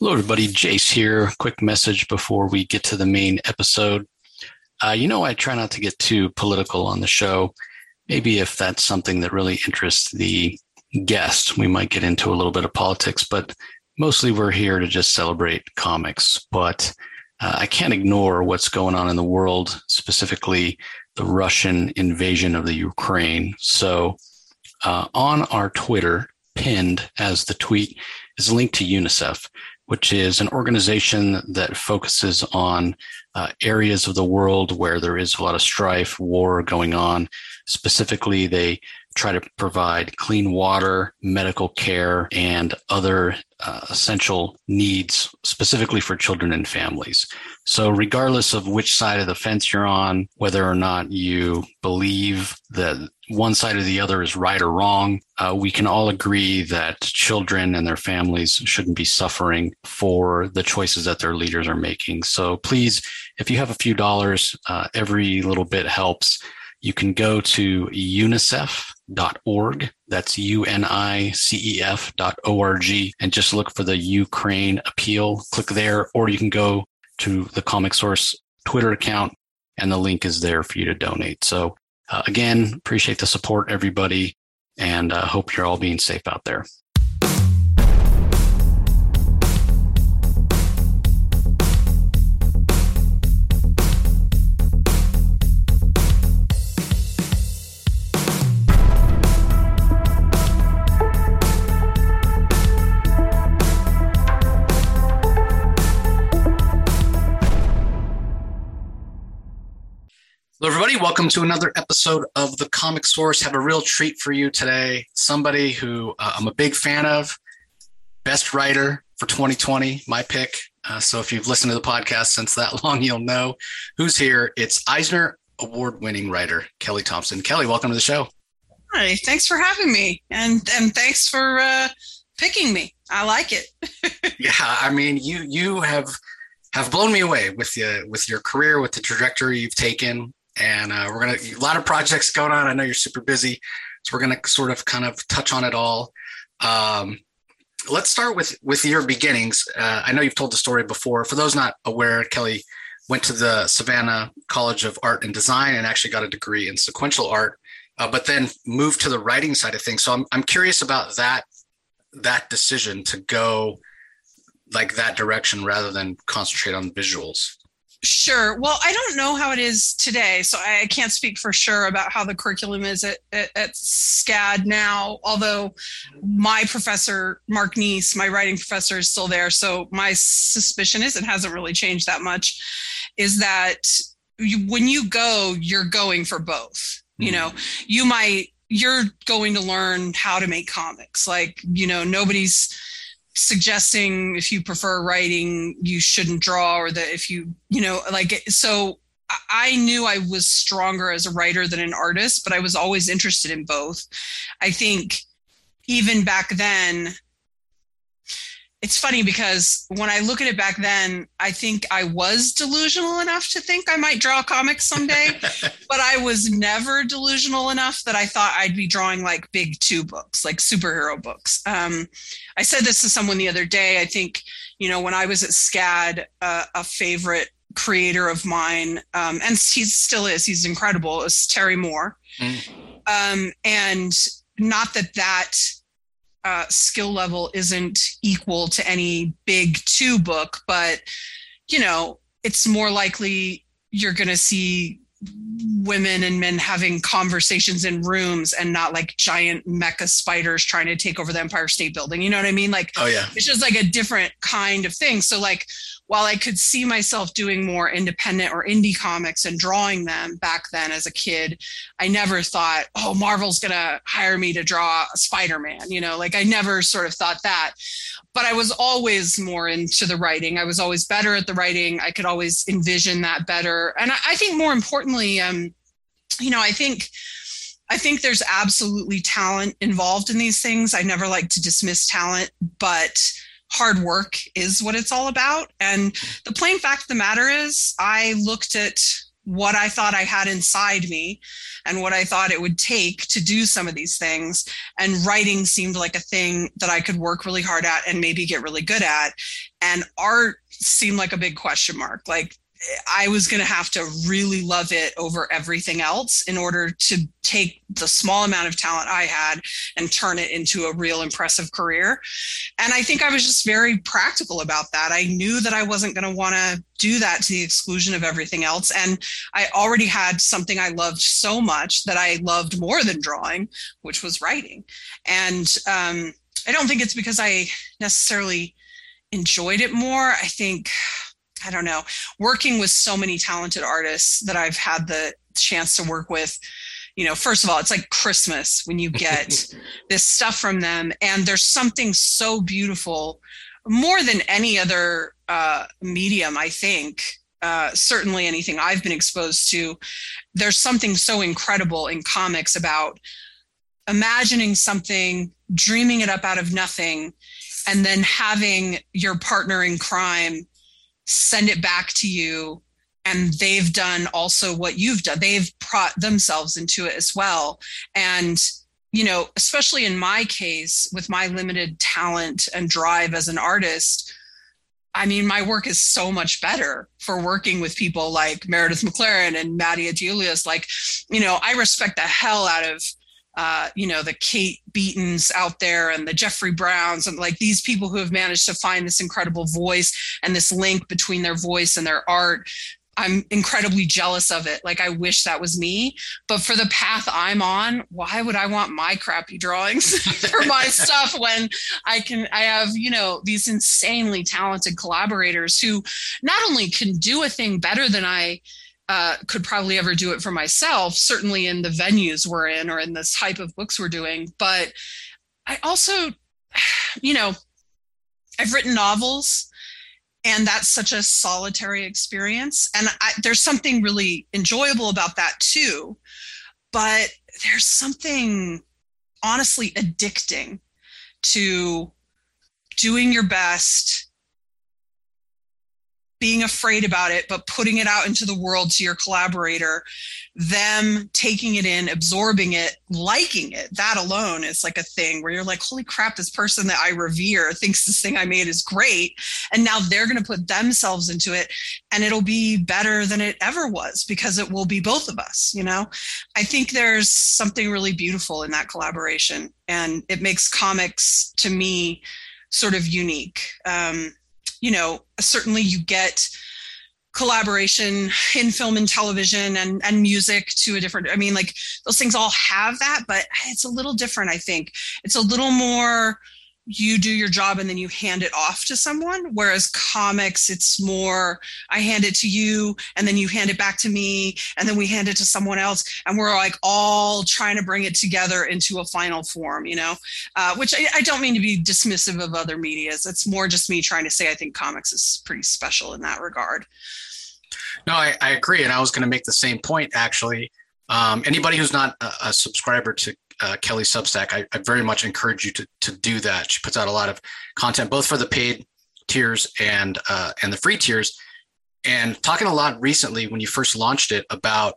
Hello, everybody. Jace here. Quick message before we get to the main episode. Uh, you know, I try not to get too political on the show. Maybe if that's something that really interests the guest, we might get into a little bit of politics, but mostly we're here to just celebrate comics. But uh, I can't ignore what's going on in the world, specifically the Russian invasion of the Ukraine. So uh, on our Twitter, pinned as the tweet, is a link to UNICEF which is an organization that focuses on uh, areas of the world where there is a lot of strife, war going on. Specifically, they try to provide clean water, medical care, and other uh, essential needs specifically for children and families. So, regardless of which side of the fence you're on, whether or not you believe that one side or the other is right or wrong, uh, we can all agree that children and their families shouldn't be suffering for the choices that their leaders are making. So, please, if you have a few dollars, uh, every little bit helps. You can go to unicef.org. That's U-N-I-C-E-F dot O-R-G and just look for the Ukraine appeal. Click there, or you can go to the Comic Source Twitter account and the link is there for you to donate. So uh, again, appreciate the support, everybody, and uh, hope you're all being safe out there. Hello, everybody. Welcome to another episode of the Comic Source. Have a real treat for you today. Somebody who uh, I'm a big fan of, best writer for 2020, my pick. Uh, so if you've listened to the podcast since that long, you'll know who's here. It's Eisner Award winning writer, Kelly Thompson. Kelly, welcome to the show. Hi, thanks for having me. And, and thanks for uh, picking me. I like it. yeah, I mean, you you have have blown me away with you with your career, with the trajectory you've taken and uh, we're gonna a lot of projects going on. I know you're super busy, so we're gonna sort of kind of touch on it all. Um, let's start with with your beginnings. Uh, I know you've told the story before. For those not aware, Kelly went to the Savannah College of Art and Design and actually got a degree in sequential art, uh, but then moved to the writing side of things. So I'm I'm curious about that that decision to go like that direction rather than concentrate on visuals. Sure. Well, I don't know how it is today, so I can't speak for sure about how the curriculum is at, at, at SCAD now. Although my professor, Mark Kneece, my writing professor, is still there, so my suspicion is it hasn't really changed that much. Is that you, when you go, you're going for both. Mm-hmm. You know, you might you're going to learn how to make comics. Like you know, nobody's suggesting if you prefer writing you shouldn't draw or that if you you know like so i knew i was stronger as a writer than an artist but i was always interested in both. I think even back then it's funny because when I look at it back then, I think I was delusional enough to think I might draw comics someday, but I was never delusional enough that I thought I'd be drawing like big two books, like superhero books. Um, I said this to someone the other day. I think, you know, when I was at SCAD, uh, a favorite creator of mine, um, and he still is, he's incredible, is Terry Moore. Mm. Um, and not that that uh, skill level isn't equal to any big two book, but you know, it's more likely you're going to see women and men having conversations in rooms and not like giant mecha spiders trying to take over the Empire State Building. You know what I mean? Like, oh yeah, it's just like a different kind of thing. So like, while I could see myself doing more independent or indie comics and drawing them back then as a kid, I never thought, oh, Marvel's going to hire me to draw Spider Man. You know, like I never sort of thought that. But I was always more into the writing. I was always better at the writing. I could always envision that better. And I, I think more importantly, um, you know, I think. I think there's absolutely talent involved in these things. I never like to dismiss talent, but hard work is what it's all about. And the plain fact of the matter is, I looked at what I thought I had inside me and what I thought it would take to do some of these things. And writing seemed like a thing that I could work really hard at and maybe get really good at. and art seemed like a big question mark like I was going to have to really love it over everything else in order to take the small amount of talent I had and turn it into a real impressive career. And I think I was just very practical about that. I knew that I wasn't going to want to do that to the exclusion of everything else. And I already had something I loved so much that I loved more than drawing, which was writing. And um, I don't think it's because I necessarily enjoyed it more. I think I don't know, working with so many talented artists that I've had the chance to work with. You know, first of all, it's like Christmas when you get this stuff from them, and there's something so beautiful, more than any other uh, medium, I think. Uh, certainly, anything I've been exposed to, there's something so incredible in comics about imagining something, dreaming it up out of nothing, and then having your partner in crime send it back to you and they've done also what you've done they've brought themselves into it as well and you know especially in my case with my limited talent and drive as an artist I mean, my work is so much better for working with people like Meredith McClaren and Mattia De Iulis. Like, you know, I respect the hell out of uh, you know, the Kate Beatons out there and the Jeffrey Browns and like these people who have managed to find this incredible voice and this link between their voice and their art. I'm incredibly jealous of it. Like I wish that was me. But for the path I'm on, why would I want my crappy drawings for my stuff when I can I have, you know, these insanely talented collaborators who not only can do a thing better than I uh, could probably ever do it for myself, certainly in the venues we're in or in this type of books we're doing. But I also, you know, I've written novels and that's such a solitary experience. And I, there's something really enjoyable about that too. But there's something honestly addicting to doing your best being afraid about it, but putting it out into the world to your collaborator, them taking it in, absorbing it, liking it. That alone is like a thing where you're like, holy crap, this person that I revere thinks this thing I made is great. And now they're going to put themselves into it and it'll be better than it ever was because it will be both of us. You know, I think there's something really beautiful in that collaboration and it makes comics to me sort of unique. Um, you know, certainly you get collaboration in film and television and, and music to a different i mean like those things all have that but it's a little different i think. It's a little more you do your job and then you hand it off to someone whereas comics it's more i hand it to you and then you hand it back to me and then we hand it to someone else. And we're like all trying to bring it together into a final form you know? Uh, which I, I, don't mean to be dismissive of other medias. It's more just me trying to say i think comics is pretty special in that regard. No i, I agree and i was going to make the same point actually. Um, anybody who's not a, a subscriber to uh, Kelly Substack, I, I, very much encourage you to to do that. She puts out a lot of content, both for the paid tiers and uh, and the free tiers. And talking a lot recently when you first launched it about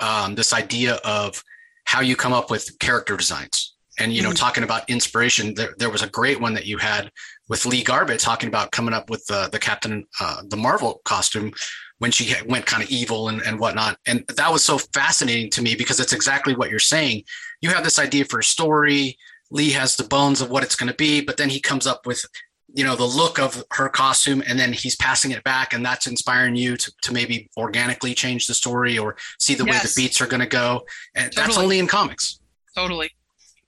um, this idea of how you come up with character designs, and you know, mm-hmm. talking about inspiration. There, there was a great one that you had with Lee Garbett talking about coming up with the the Captain uh, the Marvel costume when she went kind of evil and, and whatnot. And that was so fascinating to me because it's exactly what you're saying. You have this idea for a story. Lee has the bones of what it's going to be, but then he comes up with, you know, the look of her costume and then he's passing it back. And that's inspiring you to, to maybe organically change the story or see the yes. way the beats are going to go. And totally. that's only in comics. Totally.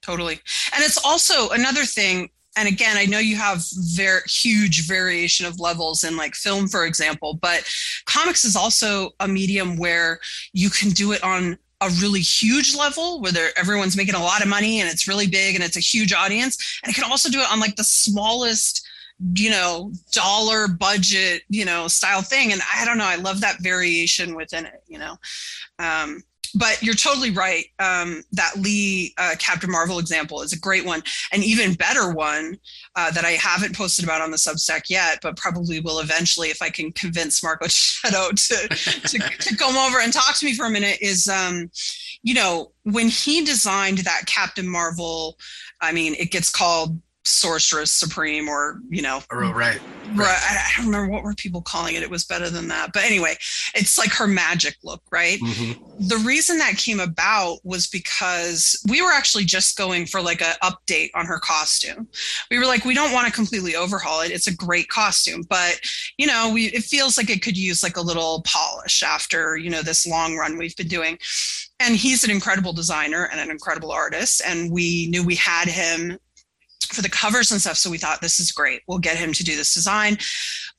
Totally. And it's also another thing and again i know you have very huge variation of levels in like film for example but comics is also a medium where you can do it on a really huge level where everyone's making a lot of money and it's really big and it's a huge audience. And it can also do it on like the smallest you know dollar budget you know style thing. And i don't know i love that variation within it you know? Um but you're totally right. Um, that Lee uh, Captain Marvel example is a great one, an even better one uh, that I haven't posted about on the Substack yet, but probably will eventually if I can convince Marco Checchetto to, to, to come over and talk to me for a minute. Is um, you know when he designed that Captain Marvel, I mean, it gets called sorceress supreme or you know. Oh, right right. I, don't remember what were people calling it. It was better than that. But anyway it's like her magic look right? Mm-hmm. the reason that came about was because we were actually just going for like a update on her costume. We were like we don't want to completely overhaul it. It's a great costume. But you know we it feels like it could use like a little polish after you know this long run we've been doing. And he's an incredible designer and an incredible artist. And we knew we had him for the covers and stuff. So we thought this is great. We'll get him to do this design.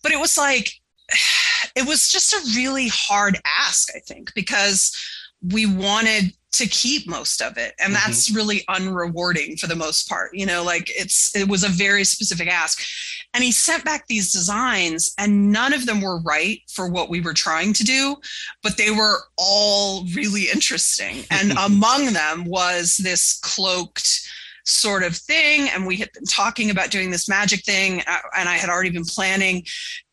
But it was like, it was just a really hard ask, I think, because we wanted to keep most of it and mm-hmm. that's really unrewarding for the most part you know like it's it was a very specific ask and he sent back these designs and none of them were right for what we were trying to do but they were all really interesting and among them was this cloaked sort of thing. And we had been talking about doing this magic thing. And i had already been planning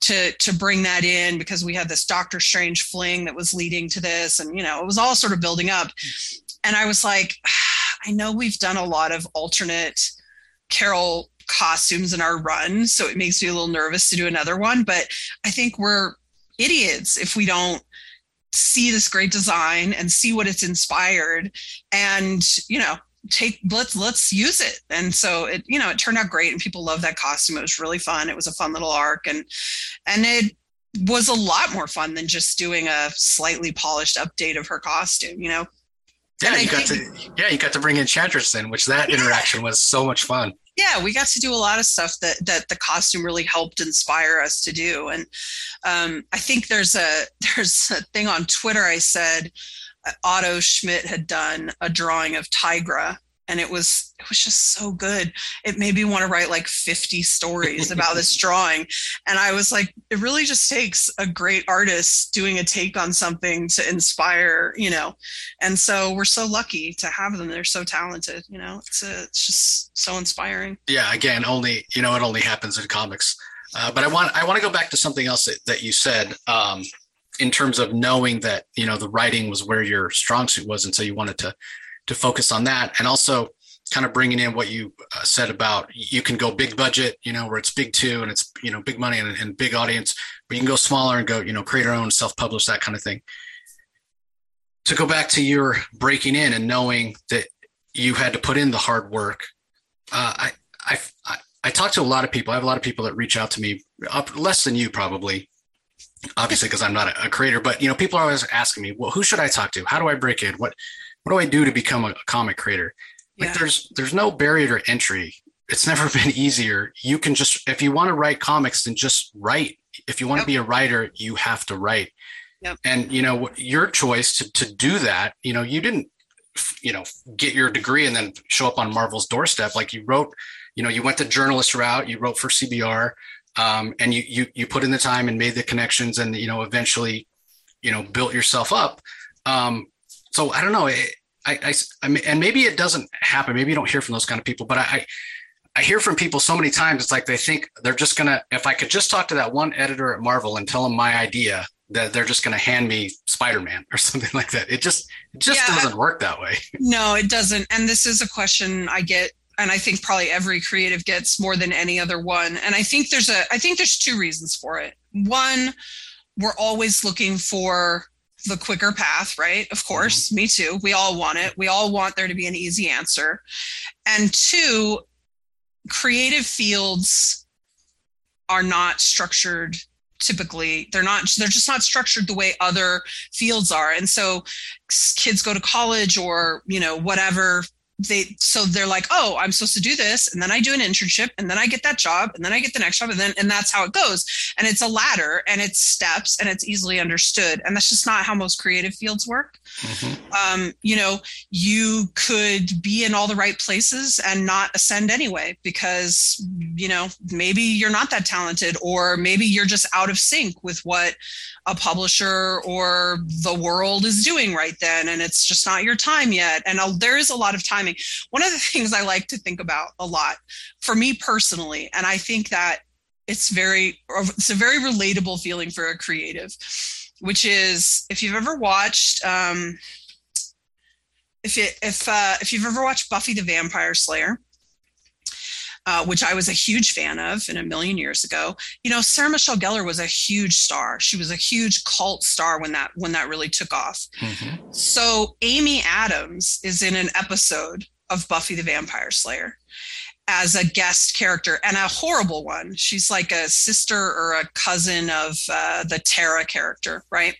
to to bring that in because we had this doctor strange fling that was leading to this. And you know it was all sort of building up. And i was like i know we've done a lot of alternate carol costumes in our run so it makes me a little nervous to do another one. But i think we're idiots if we don't see this great design and see what it's inspired. And you know take let's let's use it. And so it you know it turned out great and people loved that costume. It was really fun. It was a fun little arc and and it was a lot more fun than just doing a slightly polished update of her costume you know? Yeah you got think, to yeah you got to bring Enchantress in which that interaction was so much fun. Yeah we got to do a lot of stuff that that the costume really helped inspire us to do. And um, i think there's a there's a thing on twitter i said Otto Schmidt had done a drawing of Tigra and it was it was just so good. It made me want to write like 50 stories about this drawing. And i was like it really just takes a great artist doing a take on something to inspire you know? And so we're so lucky to have them. They're so talented you know? It's a, it's just so inspiring. Yeah again only you know it only happens in comics. Uh, but i want i want to go back to something else that, that you said um, in terms of knowing that you know the writing was where your strong suit was and so you wanted to to focus on that. And also kind of bringing in what you uh, said about you can go big budget you know where it's big too and it's you know big money and, and big audience but you can go smaller and go you know create your own self-publish that kind of thing. To go back to your breaking in and knowing that you had to put in the hard work uh, I, I i i talk to a lot of people. I have a lot of people that reach out to me up less than you probably obviously because I'm not a, creator, but you know, people are always asking me, well, who should I talk to? How do I break in? What what do I do to become a, comic creator? Like yeah. there's there's no barrier to entry. It's never been easier. You can just if you want to write comics, then just write. If you want yep. to be a writer, you have to write. Yep. And you know, your choice to to do that, you know, you didn't you know, get your degree and then show up on Marvel's doorstep. Like you wrote, you know, you went the journalist route, you wrote for CBR, um, and you you you put in the time and made the connections and you know eventually you know built yourself up. Um, so i don't know. I, I, I mean, and maybe it doesn't happen. Maybe you don't hear from those kind of people but I, I hear from people so many times it's like they think they're just gonna if i could just talk to that one editor at marvel and tell them my idea that they're just going to hand me spider-man or something like that. It just it just yeah, doesn't work that way. No it doesn't. And this is a question i get and I think probably every creative gets more than any other one. And I think there's a I think there's two reasons for it. One, we're always looking for the quicker path, right? Of course, mm-hmm. me too. We all want it. We all want there to be an easy answer. And two, creative fields are not structured typically they're not they're just not structured the way other fields are and so kids go to college or you know whatever they so they're like oh i'm supposed to do this and then i do an internship and then i get that job and then i get the next job and then and that's how it goes. And it's a ladder and it's steps and it's easily understood and that's just not how most creative fields work. Mm-hmm. um, you know you could be in all the right places and not ascend anyway because you know maybe you're not that talented or maybe you're just out of sync with what a publisher or the world is doing right then and it's just not your time yet. And uh, there is a lot of one of the things i like to think about a lot for me personally and i think that it's very it's a very relatable feeling for a creative which is if you've ever watched um if it, if uh, if you've ever watched buffy the vampire slayer uh, which I was a huge fan of in a million years ago. You know, Sarah Michelle Gellar was a huge star. She was a huge cult star when that when that really took off. Mm-hmm. So Amy Adams is in an episode of Buffy the Vampire Slayer as a guest character and a horrible one. She's like a sister or a cousin of uh, the Tara character, right?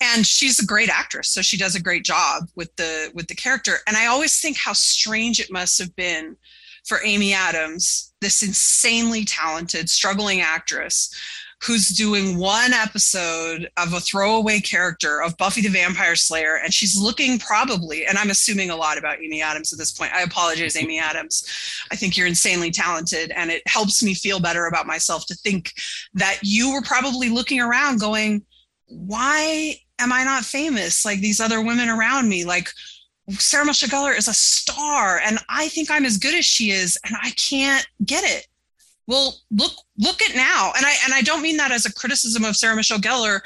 And she's a great actress, so she does a great job with the with the character. And I always think how strange it must have been for Amy Adams, this insanely talented, struggling actress who's doing one episode of a throwaway character of Buffy the Vampire Slayer. And she's looking probably, and I'm assuming a lot about Amy Adams at this point. I apologize, Amy Adams. I think you're insanely talented. And it helps me feel better about myself to think that you were probably looking around going, why am I not famous like these other women around me? Like, Sarah Michelle Gellar is a star, and I think I'm as good as she is, and I can't get it. Well, look, look at now, and I and I don't mean that as a criticism of Sarah Michelle Gellar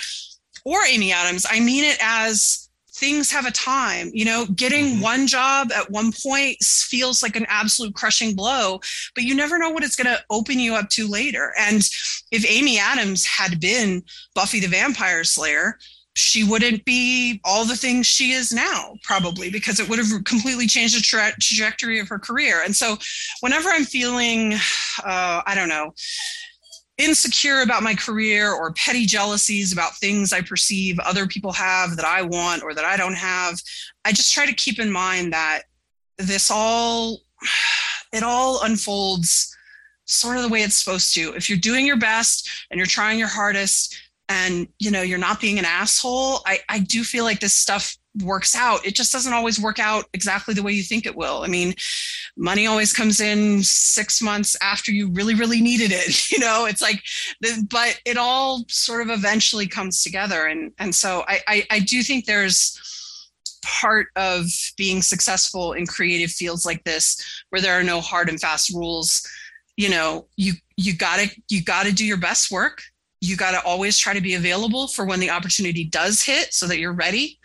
or Amy Adams. I mean it as things have a time. You know, getting mm-hmm. one job at one point feels like an absolute crushing blow, but you never know what it's going to open you up to later. And if Amy Adams had been Buffy the Vampire Slayer, she wouldn't be all the things she is now, probably, because it would have completely changed the tra- trajectory of her career. And so, whenever I'm feeling, uh, I don't know, insecure about my career or petty jealousies about things I perceive other people have that I want or that I don't have, I just try to keep in mind that this all, it all unfolds sort of the way it's supposed to. If you're doing your best and you're trying your hardest, and you know you're not being an asshole i i do feel like this stuff works out. It just doesn't always work out exactly the way you think it will. I mean money always comes in six months after you really really needed it you know? It's like but it all sort of eventually comes together. And and so i i, I do think there's part of being successful in creative fields like this where there are no hard and fast rules. You know you you gotta you gotta do your best work you got to always try to be available for when the opportunity does hit so that you're ready.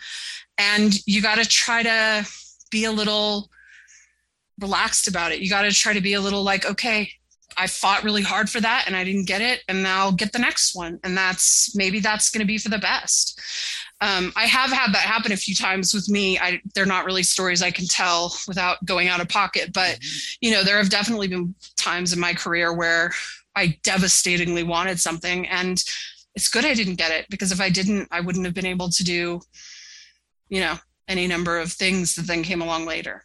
And you got to try to be a little relaxed about it. You got to try to be a little like, okay, I fought really hard for that and I didn't get it. And now I'll get the next one. And that's maybe that's going to be for the best. Um, I have had that happen a few times with me. I, they're not really stories I can tell without going out of pocket, but mm-hmm. you know, there have definitely been times in my career where I devastatingly wanted something. And it's good I didn't get it because if I didn't, I wouldn't have been able to do, you know, any number of things that then came along later.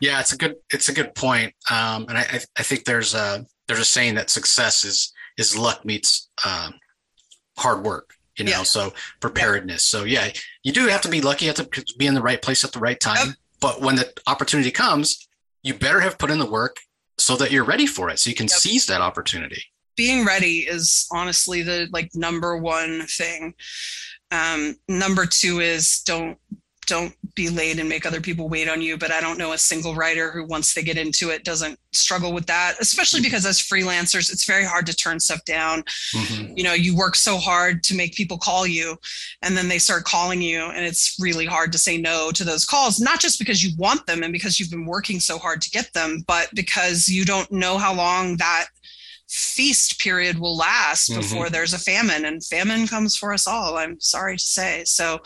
Yeah, it's a good it's a good point. Um, and I, I think there's a there's a saying that success is is luck meets um, hard work. You know, yeah. so preparedness. So yeah, you do have to be lucky. You have to be in the right place at the right time. Yep. But when the opportunity comes, you better have put in the work so that you're ready for it so you can yep. seize that opportunity being ready is honestly the like number one thing um, number two is don't don't be late and make other people wait on you but i don't know a single writer who once they get into it doesn't struggle with that especially mm-hmm. because as freelancers it's very hard to turn stuff down mm-hmm. you know you work so hard to make people call you and then they start calling you and it's really hard to say no to those calls not just because you want them and because you've been working so hard to get them but because you don't know how long that feast period will last mm-hmm. before there's a famine and famine comes for us all i'm sorry to say so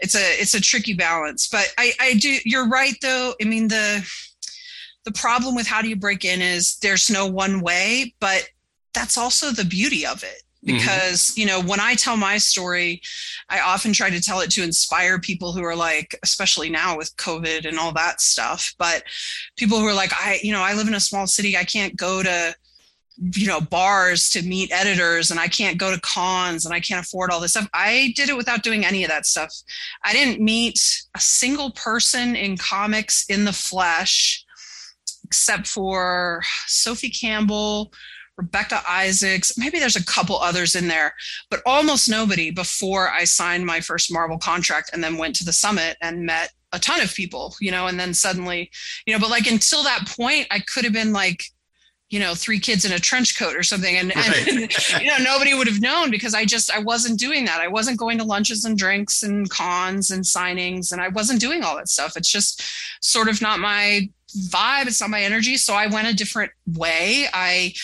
it's a it's a tricky balance but i i do you're right though i mean the the problem with how do you break in is there's no one way but that's also the beauty of it mm-hmm. because mm-hmm. you know when i tell my story i often try to tell it to inspire people who are like especially now with covid and all that stuff but people who are like i you know i live in a small city i can't go to you know bars to meet editors and i can't go to cons and i can't afford all this stuff. I did it without doing any of that stuff. I didn't meet a single person in comics in the flesh except for sophie campbell rebekah isaacs maybe there's a couple others in there but almost nobody before i signed my first marvel contract and then went to the summit and met a ton of people you know and then suddenly you know but like until that point i could have been like you know three kids in a trench coat or something. And, right. and you know nobody would have known because i just i wasn't doing that. I wasn't going to lunches and drinks and cons and signings and i wasn't doing all that stuff. It's just sort of not my vibe. It's not my energy. So i went a different way. I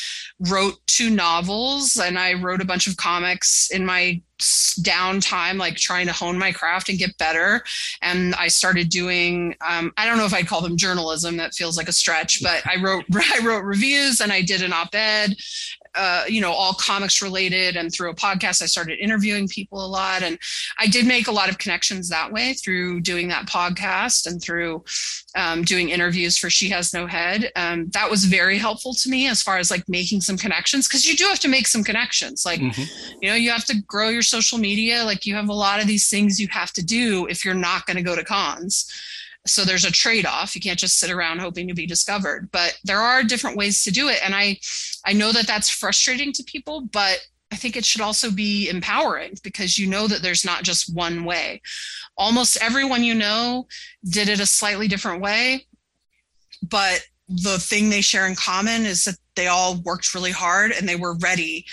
wrote two novels and i wrote a bunch of comics in my downtime like trying to hone my craft and get better. And i started doing um, i don't know if i'd call them journalism that feels like a stretch but i wrote i wrote reviews and i did an op-ed uh, you know, all comics related. And through a podcast, I started interviewing people a lot. And I did make a lot of connections that way through doing that podcast and through um, doing interviews for She Has No Head. Um, that was very helpful to me as far as like making some connections because you do have to make some connections. Like, mm-hmm. you know, you have to grow your social media. Like, you have a lot of these things you have to do if you're not going to go to cons so there's a trade-off. You can't just sit around hoping to be discovered but there are different ways to do it. And i i know that that's frustrating to people but i think it should also be empowering because you know that there's not just one way. Almost everyone you know did it a slightly different way but the thing they share in common is that they all worked really hard and they were ready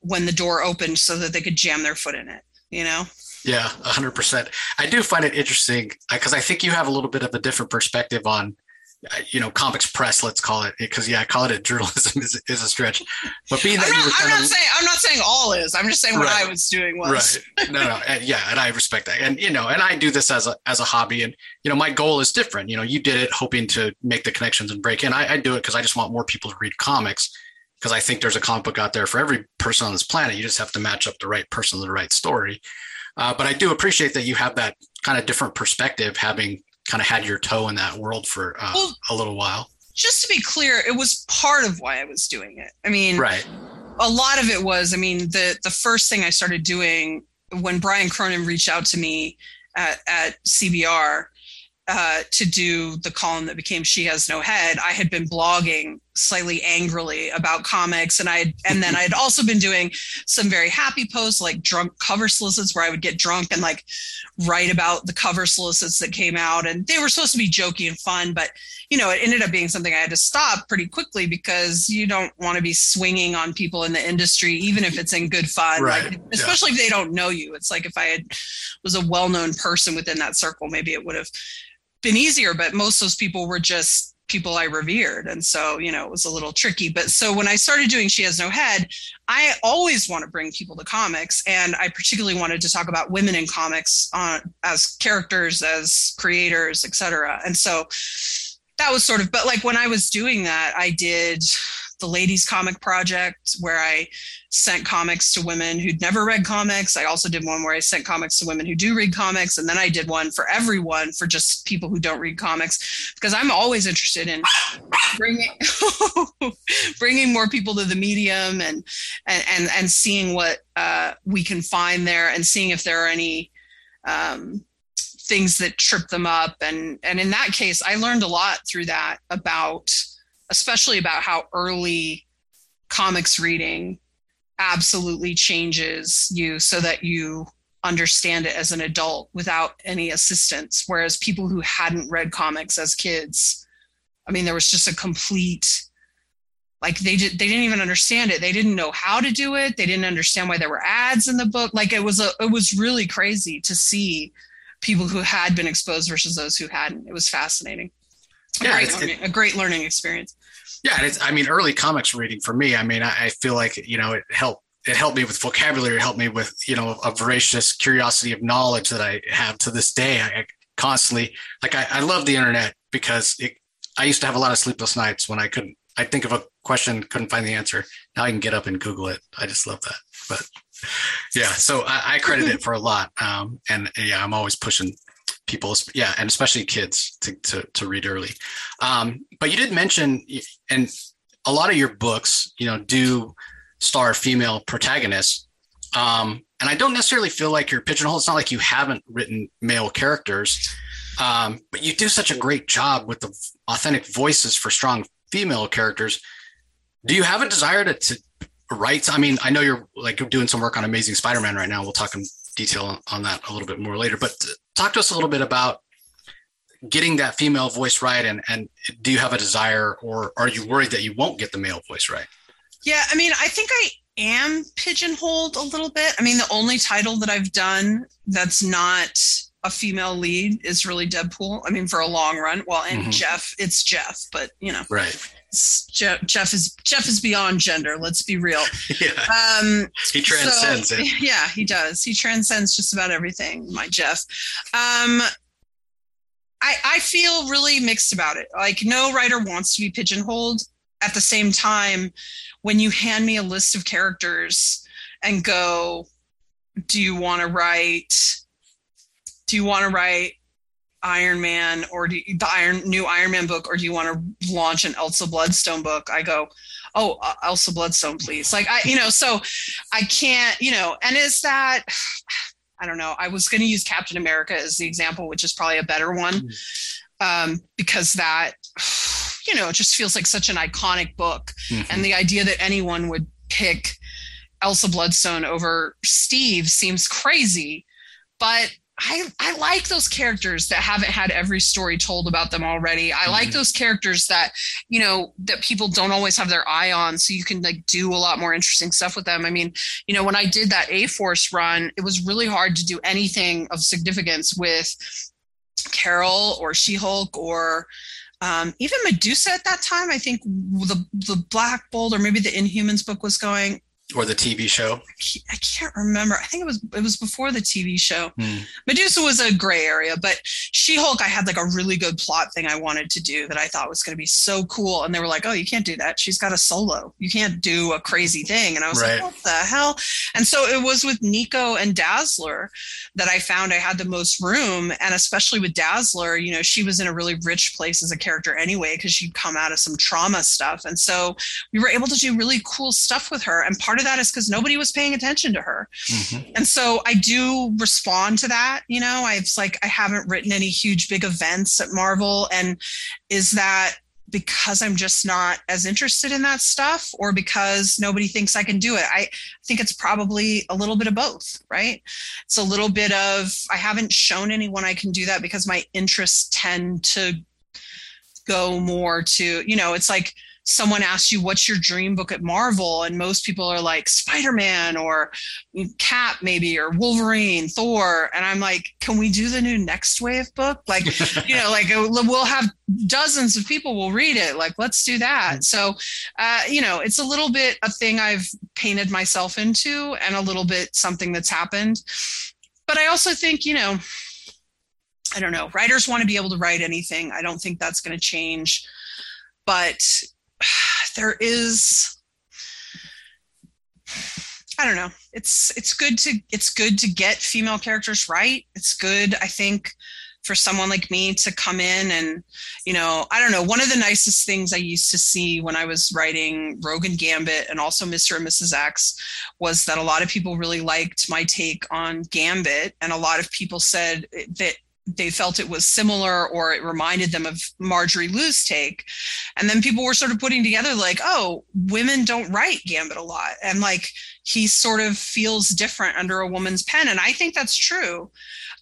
when the door opened so that they could jam their foot in it you know yeah, 100%. I do find it interesting because I think you have a little bit of a different perspective on, uh, you know, comics press, let's call it, because yeah, I call it journalism is, is a stretch. But being that I'm not, you were I'm not of, saying I'm not saying all is. I'm just saying what right, I was doing was right. No, no, and yeah, and I respect that, and you know, and I do this as a as a hobby, and you know, my goal is different. You know, you did it hoping to make the connections and break in. I, I do it because I just want more people to read comics because I think there's a comic book out there for every person on this planet. You just have to match up the right person to the right story. Uh, but I do appreciate that you have that kind of different perspective, having kind of had your toe in that world for uh, well, a little while. Just to be clear, it was part of why I was doing it. I mean, right. A lot of it was, I mean, the the first thing I started doing when Brian Cronin reached out to me at, at CBR uh, to do the column that became She Has No Head, I had been blogging slightly angrily about comics and I and then I had also been doing some very happy posts like drunk cover solicits where I would get drunk and like write about the cover solicits that came out and they were supposed to be jokey and fun but you know it ended up being something I had to stop pretty quickly because you don't want to be swinging on people in the industry even if it's in good fun right. like, especially yeah. if they don't know you it's like if I had was a well-known person within that circle maybe it would have been easier but most of those people were just people I revered. And so, you know, it was a little tricky. But so when I started doing She Has No Head, I always want to bring people to comics. And I particularly wanted to talk about women in comics on, as characters, as creators, etc. And so that was sort of, but like when I was doing that, I did the Ladies Comic Project, where I sent comics to women who'd never read comics. I also did one where I sent comics to women who do read comics. And then I did one for everyone for just people who don't read comics, because I'm always interested in bringing, bringing more people to the medium and, and, and, and seeing what uh, we can find there and seeing if there are any, um, things that trip them up and and in that case i learned a lot through that about especially about how early comics reading absolutely changes you so that you understand it as an adult without any assistance. Whereas people who hadn't read comics as kids i mean there was just a complete like they did they didn't even understand it. They didn't know how to do it. They didn't understand why there were ads in the book. Like it was a it was really crazy to see people who had been exposed versus those who hadn't. It was fascinating yeah, a great, learning, a great learning experience. Yeah, it's, I mean, early comics reading for me. I mean, I, I feel like you know it helped. It helped me with vocabulary. It helped me with you know a voracious curiosity of knowledge that I have to this day. I, I constantly like I, I love the internet because it, I used to have a lot of sleepless nights when I couldn't. I think of a question, couldn't find the answer. Now I can get up and Google it. I just love that. But yeah, so I, I credit it for a lot. Um, and yeah, I'm always pushing people, yeah, and especially kids to to, to read early. Um, but you did mention, and a lot of your books, you know, do star female protagonists. Um, and I don't necessarily feel like you're pigeonholed. It's not like you haven't written male characters, um, but you do such a great job with the authentic voices for strong female characters. Do you have a desire to, to write? I mean, I know you're like doing some work on Amazing Spider-Man right now. We'll talk detail on that a little bit more later. But talk to us a little bit about getting that female voice right and and do you have a desire or are you worried that you won't get the male voice right yeah i mean i think i am pigeonholed a little bit i mean the only title that i've done that's not a female lead is really Deadpool. I mean, for a long run. Well, and Mhm. Jeff, it's Jeff, but you know, Right. Jeff, Jeff is Jeff is beyond gender. Let's be real. Yeah. Um, He transcends so, it. Yeah, he does. He transcends just about everything. My Jeff. Um, I I feel really mixed about it. Like no writer wants to be pigeonholed. At the same time, when you hand me a list of characters and go, do you want to write? Do you want to write Iron Man or do you, the Iron new Iron Man book, or do you want to launch an Elsa Bloodstone book? I go, oh, uh, Elsa Bloodstone, please. Like I, you know, so I can't, you know, and is that I don't know. I was going to use Captain America as the example, which is probably a better one, um, because that, you know, just feels like such an iconic book, Mhm. and the idea that anyone would pick Elsa Bloodstone over Steve seems crazy, but. I, I like those characters that haven't had every story told about them already. I like Mhm. those characters that you know that people don't always have their eye on so you can like do a lot more interesting stuff with them i mean you know when i did that A-Force run it was really hard to do anything of significance with carol or she-hulk or um, even medusa at that time i think the the black bolt or maybe the inhumans book was going Or the TV show. I can't remember. I think it was it was before the TV show. Hmm. Medusa was a gray area, but She-Hulk, I had like a really good plot thing I wanted to do that I thought was going to be so cool, and they were like, "Oh, you can't do that. She's got a solo. You can't do a crazy thing." And I was Right. like, "What the hell?" And so it was with Nico and Dazzler that I found I had the most room, and especially with Dazzler, you know, she was in a really rich place as a character anyway because she'd come out of some trauma stuff, and so we were able to do really cool stuff with her. And part of that is because nobody was paying attention to her. Mhm. And so I do respond to that. You know, I've like, I haven't written any huge big events at Marvel. And is that because I'm just not as interested in that stuff or because nobody thinks I can do it? I think it's probably a little bit of both, right? It's a little bit of, I haven't shown anyone I can do that because my interests tend to go more to, you know, it's like, someone asks you what's your dream book at Marvel, and most people are like Spider Man or Cap, maybe, or Wolverine, Thor. And I'm like, can we do the new Nextwave book? Like, you know, like uh, we'll have dozens of people will read it. Like, let's do that. So, uh, you know, it's a little bit a thing I've painted myself into and a little bit something that's happened. But I also think, you know, I don't know, writers want to be able to write anything. I don't think that's going to change. But there is I don't know. It's it's good to it's good to get female characters right. It's good, I think, for someone like me to come in and, you know, I don't know. One of the nicest things I used to see when I was writing Rogue and Gambit and also Mr. and Mrs. X was that a lot of people really liked my take on Gambit, and a lot of people said that they felt it was similar or it reminded them of Marjorie Liu's take. And then people were sort of putting together like, oh, women don't write Gambit a lot. And like he sort of feels different under a woman's pen. And I think that's true.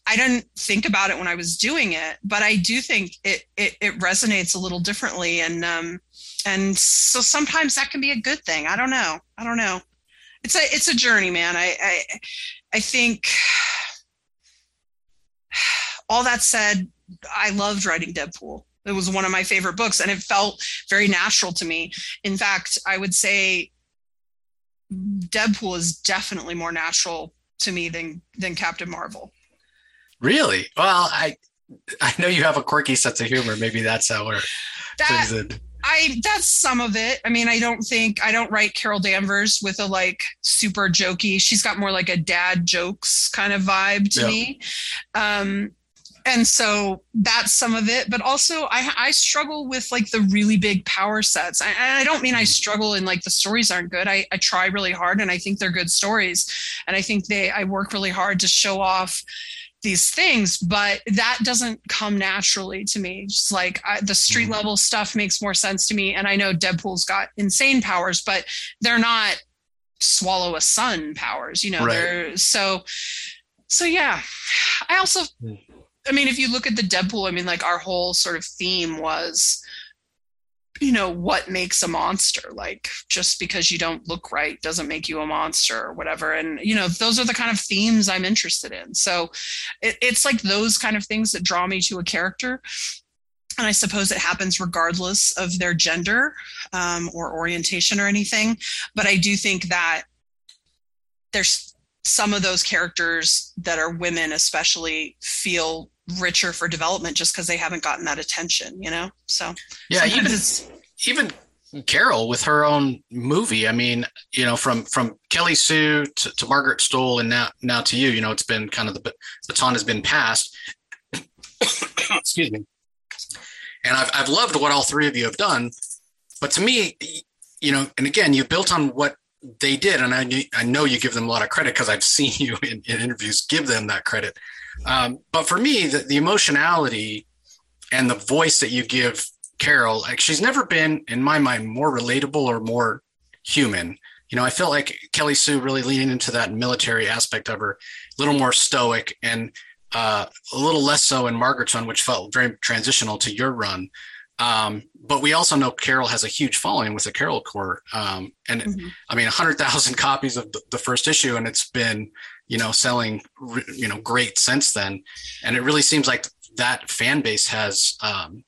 I didn't think about it when I was doing it, but I do think it it, it resonates a little differently. And um and so sometimes that can be a good thing. I don't know. I don't know. It's a it's a journey, man. I I I think all that said, I loved writing Deadpool. It was one of my favorite books and it felt very natural to me. In fact, I would say Deadpool is definitely more natural to me than than Captain Marvel. Really? Well, I I know you have a quirky sense of humor. Maybe that's how we're That in. I that's some of it. I mean, I don't think I don't write Carol Danvers with a like super jokey. She's got more like a dad jokes kind of vibe to Yeah. me. Um and so that's some of it. But also i i struggle with like the really big power sets. I, and i don't mean i struggle in like the stories aren't good. I, I try really hard and i think they're good stories. And i think they i work really hard to show off these things but that doesn't come naturally to me. Just like I, the street Mhm. level stuff makes more sense to me. And i know deadpool's got insane powers but they're not swallow a sun powers you know Right. they're so so yeah. I also Hmm. I mean, if you look at the Deadpool, I mean, like our whole sort of theme was you know what makes a monster? Like just because you don't look right doesn't make you a monster or whatever. And you know those are the kind of themes i'm interested in. So it, it's like those kind of things that draw me to a character. And I suppose it happens regardless of their gender um, or orientation or anything. But I do think that there's some of those characters that are women, especially, feel richer for development just because they haven't gotten that attention, you know? So, yeah, even, even Carol with her own movie. I mean, you know, from from Kelly Sue to, to Margaret Stohl and now now to you, you know, it's been kind of the baton has been passed. Excuse me. And I've I've loved what all three of you have done, but to me, you know, and again, you built on what they did, and I I know you give them a lot of credit because I've seen you in, in, interviews give them that credit. Um, but for me, the, the emotionality and the voice that you give Carol, like she's never been, in my mind, more relatable or more human. You know, I felt like Kelly Sue really leaning into that military aspect of her, a little more stoic and uh, a little less so in Margaret's run, which felt very transitional to your run. Um, but we also know Carol has a huge following with the Carol Corps. Um, and mm-hmm. I mean, 100,000 copies of the, the, first issue, and it's been, you know, selling, you know, great since then. And it really seems like that fan base has, um,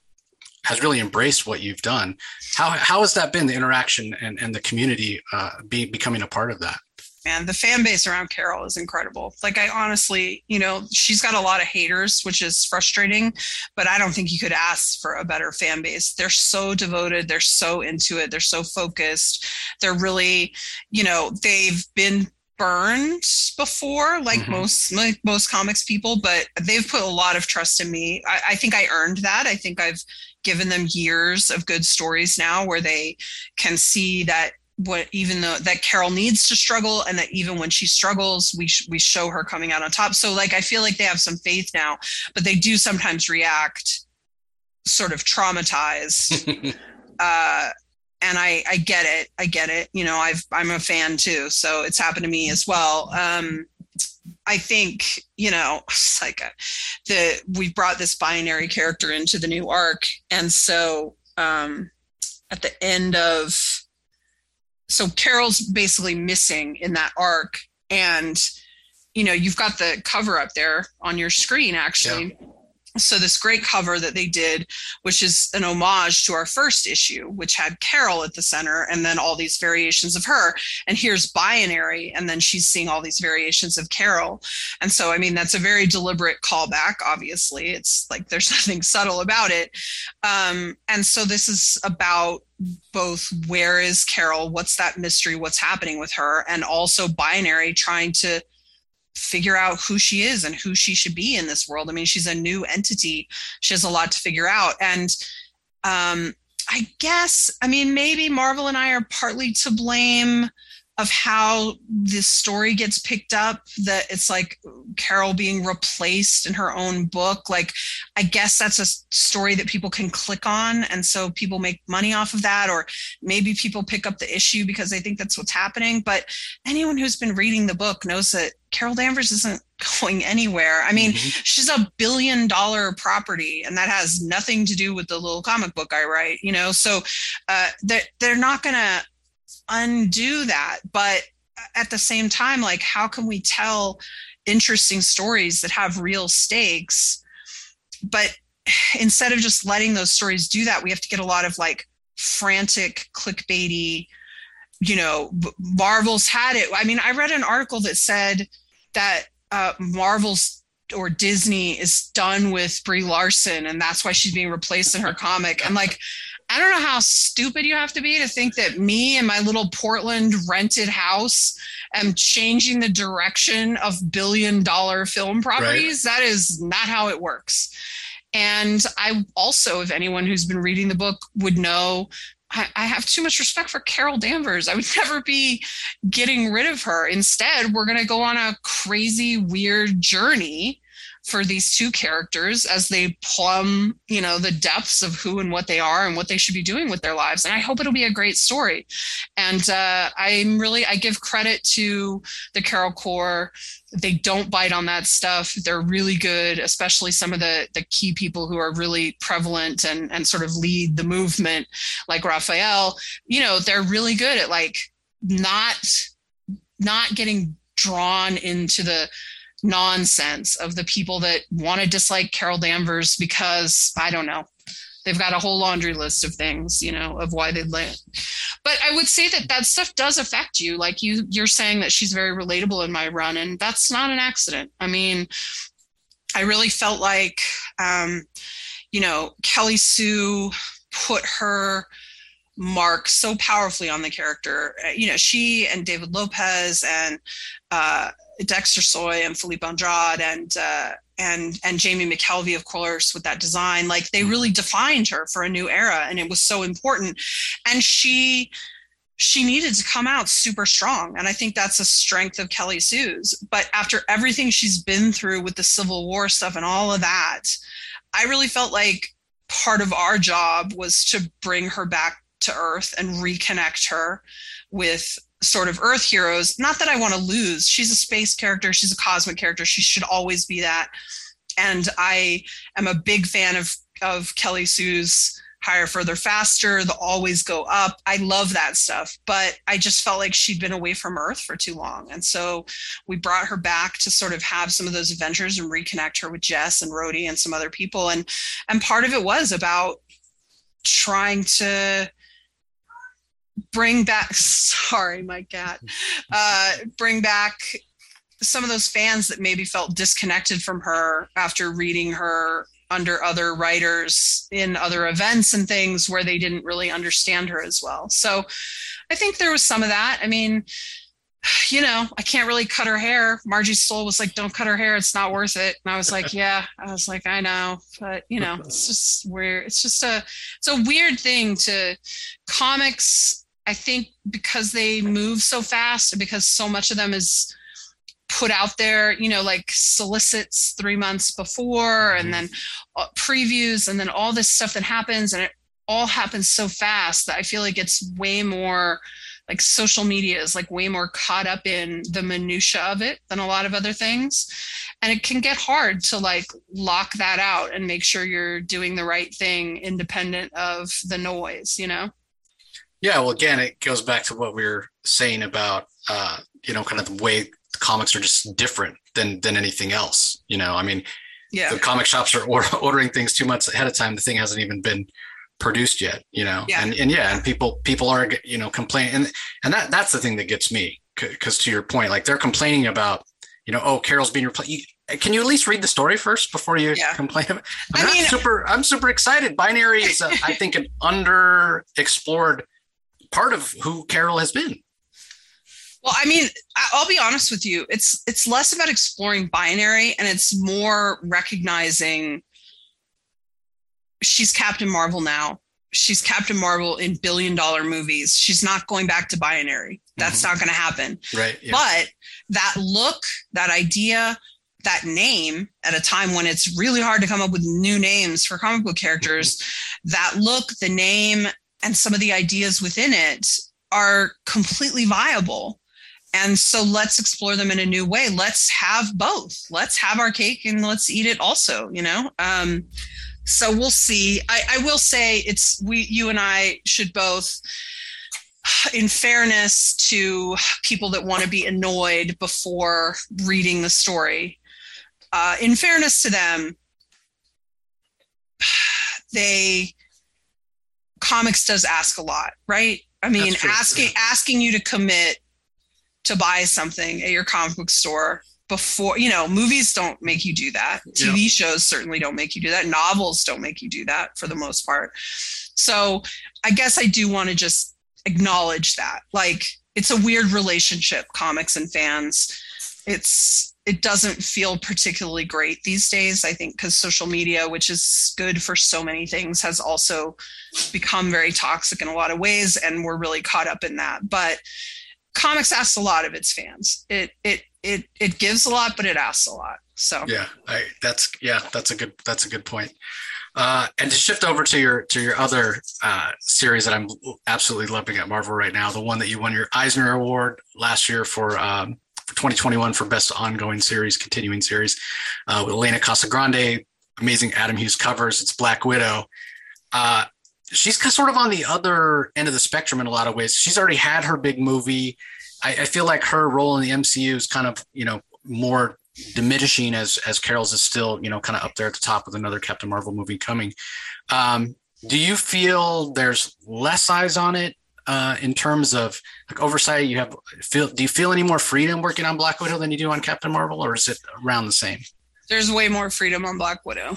has really embraced what you've done. How, how has that been, the interaction and, and the community uh, be, becoming a part of that? man the fan base around carol is incredible like i honestly you know she's got a lot of haters which is frustrating but i don't think you could ask for a better fan base they're so devoted they're so into it they're so focused they're really you know they've been burned before like mm-hmm. most like most comics people but they've put a lot of trust in me. I, I think i earned that. I think i've given them years of good stories now where they can see that what even though that Carol needs to struggle and that even when she struggles we sh- we show her coming out on top. So like I feel like they have some faith now but they do sometimes react sort of traumatized uh and I I get it I get it you know I've I'm a fan too so it's happened to me as well um I think you know it's like a, the we brought this binary character into the new arc and so um at the end of so Carol's basically missing in that arc. And, you know, you've got the cover up there on your screen, actually. Yeah so this great cover that they did which is an homage to our first issue which had carol at the center and then all these variations of her and here's binary and then she's seeing all these variations of carol. And so i mean that's a very deliberate callback obviously. It's like there's nothing subtle about it. Um, and so this is about both where is carol what's that mystery what's happening with her and also binary trying to figure out who she is and who she should be in this world. I mean, she's a new entity. She has a lot to figure out. And um, I guess, I mean, maybe Marvel and I are partly to blame of how this story gets picked up that it's like carol being replaced in her own book like i guess that's a story that people can click on and so people make money off of that or maybe people pick up the issue because they think that's what's happening but anyone who's been reading the book knows that carol danvers isn't going anywhere. I mean mm-hmm. she's a billion dollar property and that has nothing to do with the little comic book i write you know? So uh, they're, they're not gonna undo that but at the same time like how can we tell interesting stories that have real stakes? But instead of just letting those stories do that we have to get a lot of like frantic clickbaity you know marvel's had it. I mean i read an article that said that uh, marvel's or disney is done with brie larson and that's why she's being replaced in her comic and like I don't know how stupid you have to be to think that me and my little Portland rented house am changing the direction of billion dollar film properties. Right. That is not how it works. And I also, if anyone who's been reading the book would know, I, I have too much respect for Carol Danvers. I would never be getting rid of her. Instead, we're going to go on a crazy, weird journey for these two characters as they plumb, you know, the depths of who and what they are and what they should be doing with their lives. And I hope it'll be a great story. And uh, I'm really, I give credit to the Carol Corps. They don't bite on that stuff. They're really good, especially some of the the key people who are really prevalent and and sort of lead the movement, like Raphael. You know, they're really good at like not not getting drawn into the nonsense of the people that want to dislike Carol Danvers because I don't know. They've got a whole laundry list of things, you know, of why they land. But I would say that that stuff does affect you. Like you, you're saying that she's very relatable in my run, and that's not an accident. I mean, I really felt like, um, you know, Kelly Sue put her mark so powerfully on the character. Uh, you know, she and David Lopez and uh, Dexter Soy and Filipe Andrade and uh, and and Jamie McKelvie, of course, with that design, like they really defined her for a new era, and it was so important. And she she needed to come out super strong, and I think that's a strength of Kelly Sue's. But after everything she's been through with the Civil War stuff and all of that, I really felt like part of our job was to bring her back to Earth and reconnect her with sort of Earth heroes. Not that I want to lose. She's a space character, she's a cosmic character. She should always be that. And I am a big fan of of Kelly Sue's higher, further, faster, the always go up. I love that stuff. But I just felt like she'd been away from Earth for too long. And so we brought her back to sort of have some of those adventures and reconnect her with Jess and Rhodey and some other people. And and part of it was about trying to bring back sorry my cat uh, bring back some of those fans that maybe felt disconnected from her after reading her under other writers in other events and things where they didn't really understand her as well so i think there was some of that i mean you know, I can't really cut her hair. Margie Stohl was like, don't cut her hair. It's not worth it. And I was like, yeah, I was like, I know, but you know, it's just weird. It's just a, it's a weird thing to comics I think because they move so fast and because so much of them is put out there, you know, like solicits three months before and mm-hmm. then uh, previews and then all this stuff that happens and it all happens so fast that I feel like it's way more like social media is like way more caught up in the minutia of it than a lot of other things and it can get hard to like lock that out and make sure you're doing the right thing independent of the noise you know yeah, well, again, it goes back to what we were saying about, uh, you know, kind of the way the comics are just different than than anything else. You know, I mean, yeah, the comic shops are ordering things two months ahead of time. The thing hasn't even been produced yet. You know, yeah. and and yeah, and people people are you know complaining, and and that that's the thing that gets me because to your point, like they're complaining about, you know, oh, Carol's being replaced can you at least read the story first before you yeah. complain? I'm I mean, super. I'm super excited. Binary is, a, I think, an underexplored part of who Carol has been. Well, I mean, I'll be honest with you. It's it's less about exploring binary and it's more recognizing she's Captain Marvel now. She's Captain Marvel in billion dollar movies. She's not going back to binary. That's mm-hmm. not going to happen. Right. Yeah. But that look, that idea, that name at a time when it's really hard to come up with new names for comic book characters, mm-hmm. that look, the name, and some of the ideas within it are completely viable. And so let's explore them in a new way. Let's have both. Let's have our cake and let's eat it also, you know? Um, so we'll see. I, I will say it's we you and I should both in fairness to people that want to be annoyed before reading the story, uh, in fairness to them, they comics does ask a lot, right? I mean, asking yeah. asking you to commit to buy something at your comic book store before you know movies don't make you do that tv yeah. shows certainly don't make you do that novels don't make you do that for the most part so i guess i do want to just acknowledge that like it's a weird relationship comics and fans it's it doesn't feel particularly great these days i think because social media which is good for so many things has also become very toxic in a lot of ways and we're really caught up in that but comics asks a lot of its fans. It it it it gives a lot, but it asks a lot. So yeah, I, that's yeah, that's a good that's a good point. Uh, and to shift over to your to your other uh, series that I'm absolutely loving at Marvel right now, the one that you won your Eisner Award last year for um, for 2021 for best ongoing series, continuing series, uh, with Elena Casagrande, amazing Adam Hughes covers. It's Black Widow. Uh, she's sort of on the other end of the spectrum in a lot of ways. She's already had her big movie. I, I feel like her role in the MCU is kind of you know more diminishing as as Carol's is still you know kind of up there at the top with another Captain Marvel movie coming. Um, do you feel there's less eyes on it uh, in terms of like oversight? You have feel do you feel any more freedom working on Black Widow than you do on Captain Marvel, or is it around the same? There's way more freedom on Black Widow.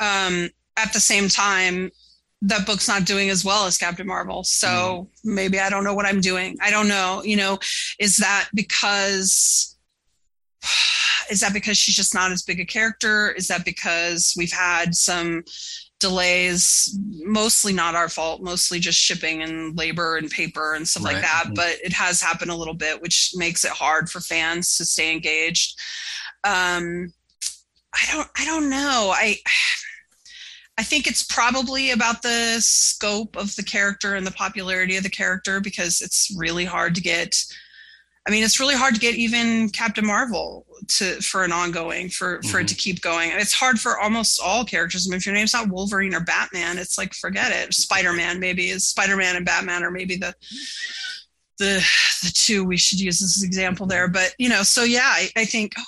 Um, at the same time, that book's not doing as well as Captain Marvel. So mm. maybe I don't know what I'm doing. I don't know. You know, is that because is that because she's just not as big a character? Is that because we've had some delays mostly not our fault mostly just shipping and labor and paper and stuff right. like that mm-hmm. but it has happened a little bit which makes it hard for fans to stay engaged um i don't i don't know i I think it's probably about the scope of the character and the popularity of the character because it's really hard to get I mean, it's really hard to get even Captain Marvel to for an ongoing for for mm-hmm. it to keep going. It's hard for almost all characters. I mean, if your name's not Wolverine or Batman, it's like forget it. Spider Man maybe is Spider Man and Batman are maybe the the the two we should use as an example there. But you know, so yeah, I, I think oh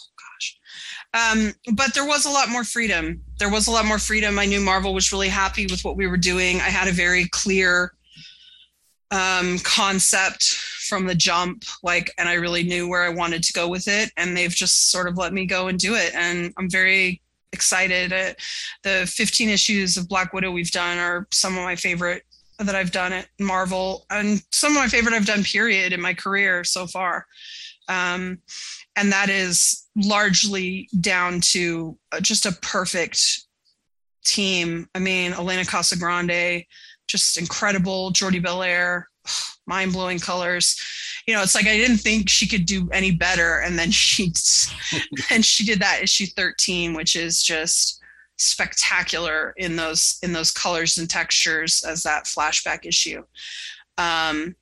gosh, um, but there was a lot more freedom. There was a lot more freedom. I knew Marvel was really happy with what we were doing. I had a very clear um, concept from the jump like and i really knew where i wanted to go with it and they've just sort of let me go and do it and i'm very excited. Uh, the 15 issues of black widow we've done are some of my favorite that i've done at marvel and some of my favorite i've done period in my career so far. Um, and that is largely down to uh, just a perfect team. I mean elena casagrande just incredible. Jordie Bellaire mind blowing colors. You know, it's like I didn't think she could do any better, and then she and she did that issue 13, which is just spectacular in those in those colors and textures as that flashback issue. Um,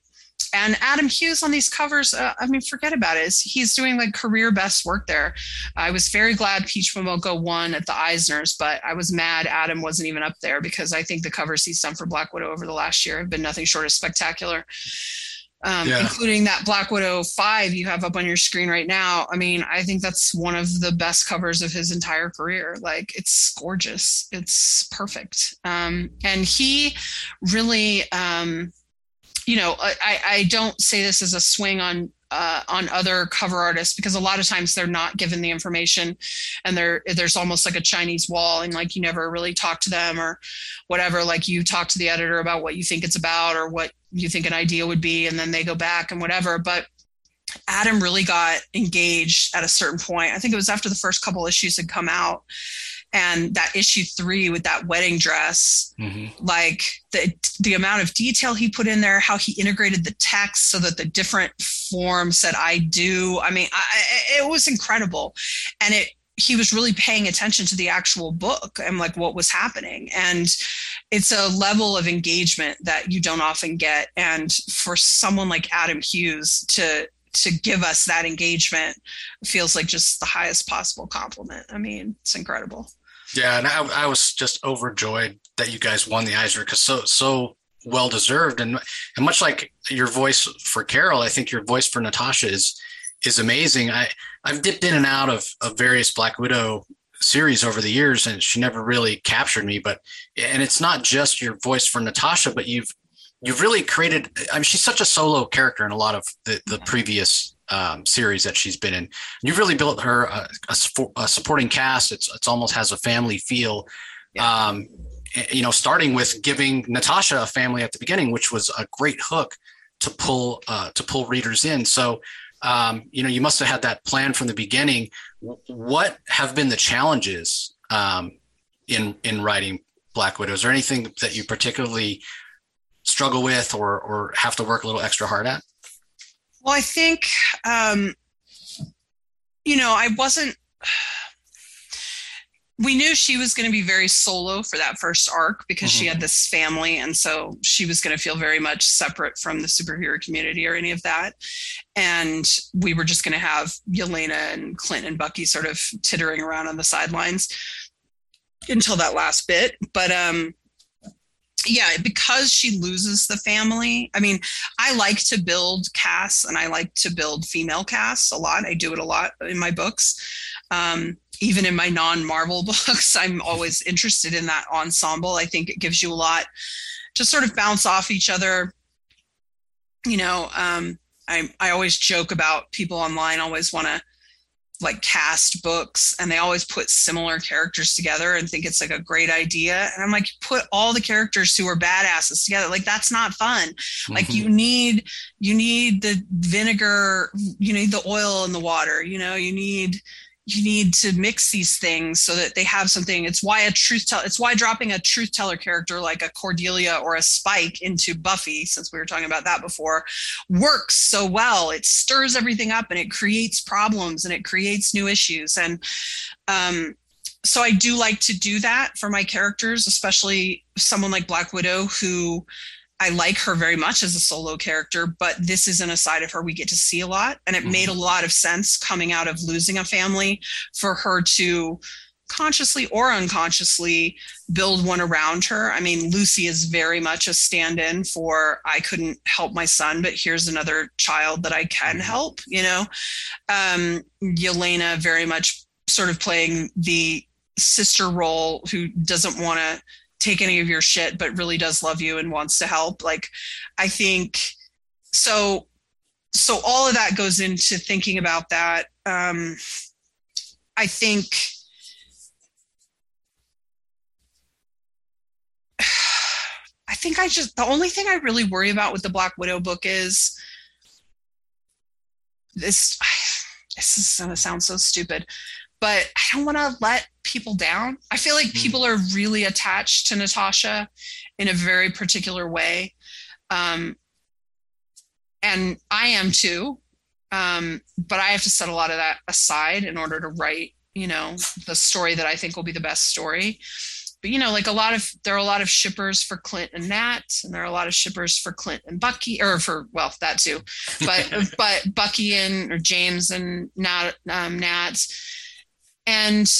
and Adam Hughes on these covers, uh, I mean, forget about it. He's doing like career best work there. I was very glad Peach Momoko won at the Eisners, but I was mad Adam wasn't even up there because I think the covers he's done for Black Widow over the last year have been nothing short of spectacular. Um, yeah. including that Black Widow 5 you have up on your screen right now. I mean, I think that's one of the best covers of his entire career. Like, it's gorgeous, it's perfect. Um, and he really, um, you know, I, I don't say this as a swing on uh, on other cover artists because a lot of times they're not given the information and there there's almost like a Chinese wall and like you never really talk to them or whatever. Like you talk to the editor about what you think it's about or what you think an idea would be, and then they go back and whatever. But Adam really got engaged at a certain point. I think it was after the first couple issues had come out and that issue three with that wedding dress mm-hmm. like the the amount of detail he put in there how he integrated the text so that the different forms said i do i mean I, it was incredible and it he was really paying attention to the actual book and like what was happening and it's a level of engagement that you don't often get and for someone like adam hughes to to give us that engagement feels like just the highest possible compliment. I mean, it's incredible. Yeah, and I, I was just overjoyed that you guys won the Eisner because so so well deserved, and and much like your voice for Carol, I think your voice for Natasha is is amazing. I I've dipped in and out of of various Black Widow series over the years, and she never really captured me. But and it's not just your voice for Natasha, but you've you've really created. I mean, she's such a solo character in a lot of the the mm-hmm. previous um, series that she's been in. You've really built her a, a, a, supporting cast. It's it's almost has a family feel. Yeah. Um, you know, starting with giving Natasha a family at the beginning, which was a great hook to pull uh, to pull readers in. So, um, you know, you must have had that plan from the beginning. What have been the challenges um, in in writing Black Widow? Is there anything that you particularly struggle with or or have to work a little extra hard at? Well, I think, um, you know, I wasn't. We knew she was going to be very solo for that first arc because mm-hmm. she had this family. And so she was going to feel very much separate from the superhero community or any of that. And we were just going to have Yelena and Clint and Bucky sort of tittering around on the sidelines until that last bit. But um, yeah, because she loses the family. I mean, I like to build casts and I like to build female casts a lot. I do it a lot in my books. Um, even in my non Marvel books, I'm always interested in that ensemble. I think it gives you a lot to sort of bounce off each other. You know, um, I, I always joke about people online always want to like cast books and they always put similar characters together and think it's like a great idea. And i'm like put all the characters who are badasses together. Like that's not fun. Mm-hmm. like you need you need the vinegar you need the oil in the water you know? You need you need to mix these things so that they have something. It's why a truth tell it's why dropping a truth teller character like a Cordelia or a Spike into Buffy, since we were talking about that before, works so well. It stirs everything up and it creates problems and it creates new issues. And um, so I do like to do that for my characters, especially someone like Black Widow who I like her very much as a solo character, but this isn't a side of her we get to see a lot. And it mm-hmm. made a lot of sense coming out of losing a family for her to consciously or unconsciously build one around her. I mean, Lucy is very much a stand in for I couldn't help my son, but here's another child that I can mm-hmm. help, you know? Um, Yelena very much sort of playing the sister role who doesn't want to take any of your shit but really does love you and wants to help. Like i think so so all of that goes into thinking about that. Um i think i think i just the only thing i really worry about with the black widow book is this this is going to sound so stupid but I don't want to let people down. I feel like mm-hmm. people are really attached to Natasha in a very particular way. Um, and I am too. Um, but I have to set a lot of that aside in order to write, you know, the story that I think will be the best story. But you know, like a lot of there are a lot of shippers for Clint and Nat, and there are a lot of shippers for Clint and Bucky, or for well, that too. But but Bucky and or James and Nat um, Nat and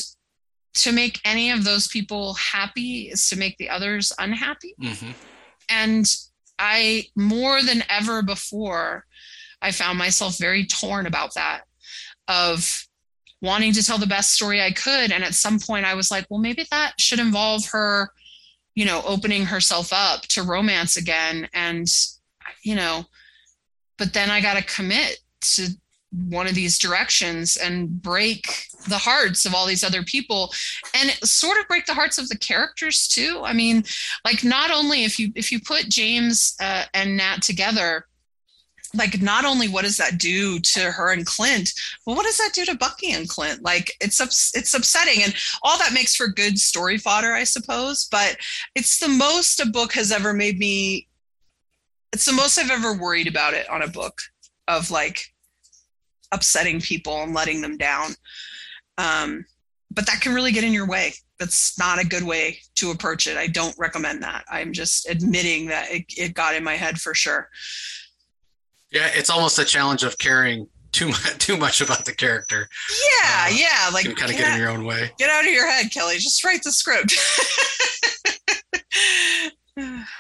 to make any of those people happy is to make the others unhappy. Mm-hmm. And I, more than ever before, I found myself very torn about that of wanting to tell the best story I could. And at some point, I was like, well, maybe that should involve her, you know, opening herself up to romance again. And, you know, but then I got to commit to one of these directions and break the hearts of all these other people and sort of break the hearts of the characters too. I mean like not only if you if you put james uh, and nat together like not only what does that do to her and clint but what does that do to bucky and clint? Like it's ups- it's upsetting and all that makes for good story fodder i suppose but it's the most a book has ever made me it's the most i've ever worried about it on a book of like upsetting people and letting them down. Um, but that can really get in your way. That's not a good way to approach it. I don't recommend that. I'm just admitting that it, it got in my head for sure. Yeah, it's almost a challenge of caring too much too much about the character. Yeah, uh, yeah, like kind of get, get in your own way. Get out of your head, Kelly. Just write the script.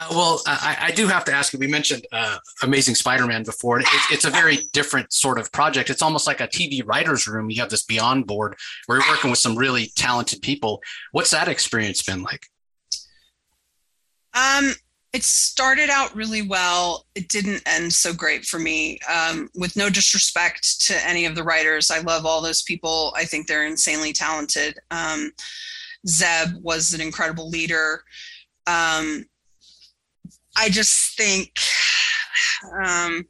Uh, well, I, I, do have to ask you. We mentioned uh, Amazing Spider-Man before. It, it's a very different sort of project. It's almost like a TV writers' room. You have this Beyond board where you're working with some really talented people. What's that experience been like? Um, it started out really well. It didn't end so great for me. Um, with no disrespect to any of the writers, I love all those people. I think they're insanely talented. Um, Zeb was an incredible leader. Um, I just think um,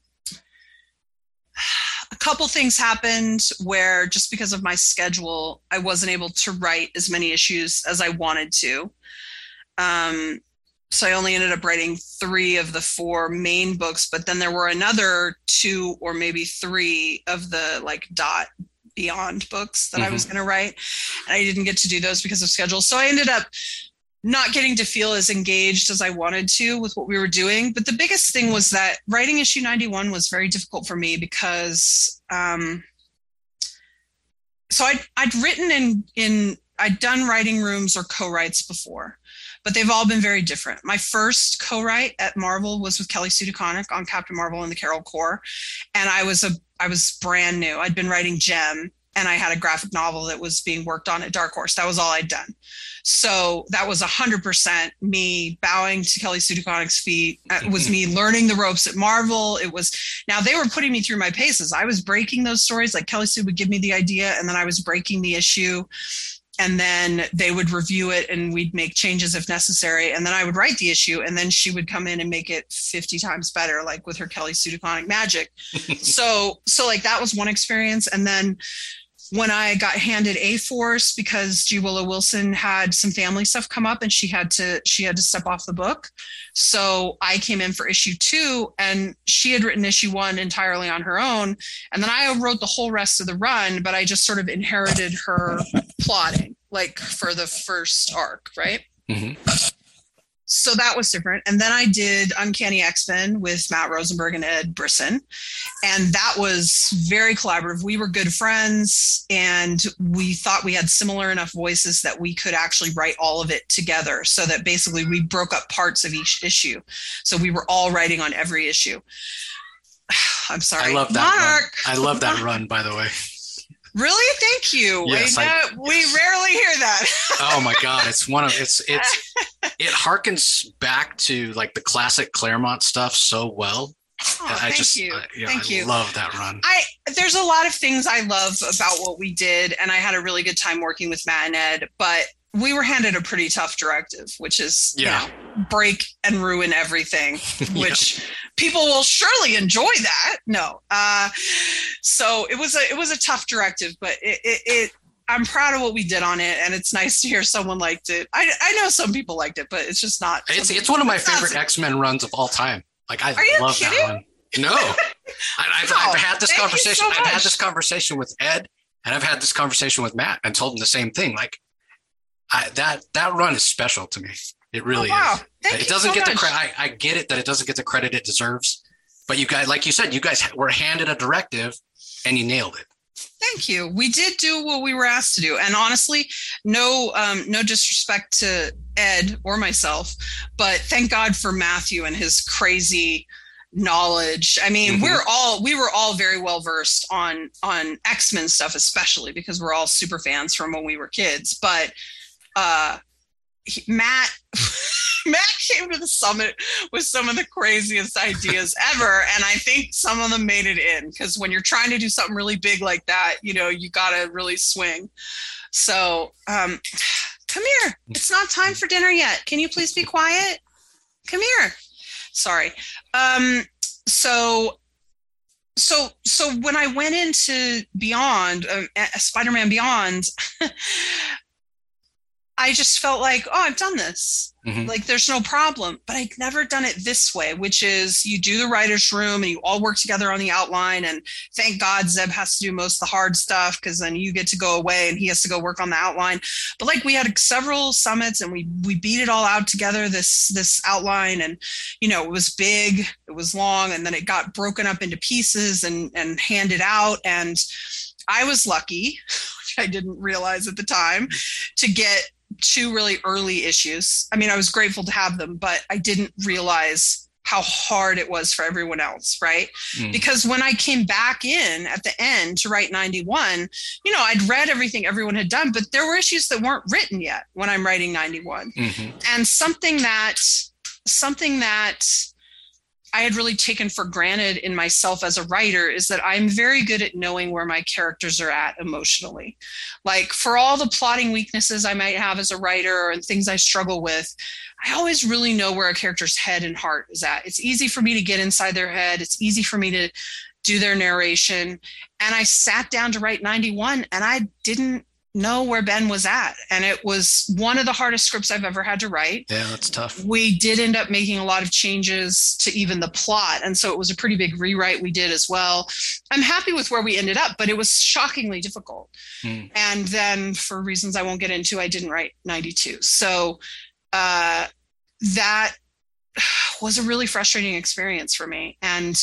a couple things happened where just because of my schedule, I wasn't able to write as many issues as I wanted to. Um, so I only ended up writing three of the four main books, but then there were another two or maybe three of the like dot beyond books that mm-hmm. I was mm-hmm. going to write. And I didn't get to do those because of schedule. So I ended up not getting to feel as engaged as I wanted to with what we were doing. But the biggest thing was that writing issue 91 was very difficult for me because um, so I'd, I'd written in in I'd done writing rooms or co-writes before, but they've all been very different. My first co-write at Marvel was with Kelly Sue DeConnick on Captain Marvel and the Carol Corps, and I was a I was brand new. I'd been writing Jem, and I had a graphic novel that was being worked on at Dark Horse. That was all I'd done. So that was 100% me bowing to Kelly Sue DeConnick's feet. It was me learning the ropes at Marvel. It was now they were putting me through my paces. I was breaking those stories. Like Kelly Sue would give me the idea, and then I was breaking the issue and then they would review it and we'd make changes if necessary and then i would write the issue and then she would come in and make it 50 times better like with her kelly Sue DeConnick magic so so like that was one experience and then when I got handed A-Force because G Willow Wilson had some family stuff come up and she had to she had to step off the book. So I came in for issue two and she had written issue one entirely on her own. And then I wrote the whole rest of the run, but I just sort of inherited her plotting, like for the first arc, right? Mm-hmm so that was different. And then I did Uncanny X Men with Matt Rosenberg and Ed Brisson. And that was very collaborative. We were good friends and we thought we had similar enough voices that we could actually write all of it together. So that basically we broke up parts of each issue. So we were all writing on every issue. I'm sorry. I love that. Mark. Run. I love that run, by the way. Really? Thank you. Yes, I, we rarely hear that. oh my God. It's one of it's it's it harkens back to like the classic Claremont stuff so well. Oh, I thank just, you. yeah, thank I you. love that run. I there's a lot of things I love about what we did, and I had a really good time working with Matt and Ed. But we were handed a pretty tough directive, which is yeah. you know break and ruin everything, which. People will surely enjoy that. No, uh, so it was a it was a tough directive, but it, it, it I'm proud of what we did on it, and it's nice to hear someone liked it. I I know some people liked it, but it's just not. It's it's one of my favorite X Men runs of all time. Like I love kidding? that one. No, I, have oh, I've had this conversation. So I've had this conversation with Ed, and I've had this conversation with Matt, and told him the same thing. Like I, that that run is special to me. It really oh, wow. is. Thank it doesn't so get much. the credit. I, get it that it doesn't get the credit it deserves, but you guys, like you said, you guys were handed a directive and you nailed it. Thank you. We did do what we were asked to do, and honestly, no, um, no disrespect to Ed or myself, but thank God for Matthew and his crazy knowledge. I mean, mm-hmm. we're all we were all very well versed on on X Men stuff, especially because we're all super fans from when we were kids. But uh, he, Matt Matt came to the summit with some of the craziest ideas ever, and I think some of them made it in because when you're trying to do something really big like that, you know, you got to really swing. So, um, come here. It's not time for dinner yet. Can you please be quiet? Come here. Sorry. Um, so so so when i went into beyond uh, spider-man beyond I just felt like, oh, I've done this. Mm-hmm. Like there's no problem. But I'd never done it this way, which is you do the writer's room and you all work together on the outline. And thank God Zeb has to do most of the hard stuff because then you get to go away and he has to go work on the outline. But like we had several summits and we we beat it all out together, this this outline. And you know, it was big, it was long, and then it got broken up into pieces and and handed out. And I was lucky, which I didn't realize at the time, to get two really early issues. I mean, I was grateful to have them, but I didn't realize how hard it was for everyone else, right? Mm. Because when I came back in at the end to write 91, you know, I'd read everything everyone had done, but there were issues that weren't written yet when I'm writing 91. Mm-hmm. And something that something that I had really taken for granted in myself as a writer is that I'm very good at knowing where my characters are at emotionally. Like for all the plotting weaknesses I might have as a writer and things I struggle with, I always really know where a character's head and heart is at. It's easy for me to get inside their head, it's easy for me to do their narration. And I sat down to write 91 and I didn't know where Ben was at. And it was one of the hardest scripts I've ever had to write. Yeah, that's tough. We did end up making a lot of changes to even the plot. And so it was a pretty big rewrite we did as well. I'm happy with where we ended up, but it was shockingly difficult. Mm. And then for reasons I won't get into, I didn't write 92. So uh, that was a really frustrating experience for me. And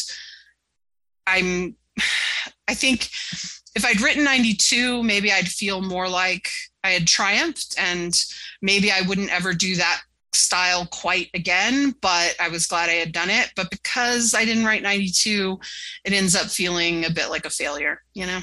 I'm, I think if I'd written 92, maybe I'd feel more like I had triumphed and maybe I wouldn't ever do that style quite again, but I was glad I had done it. But because I didn't write 92, it ends up feeling a bit like a failure, you know?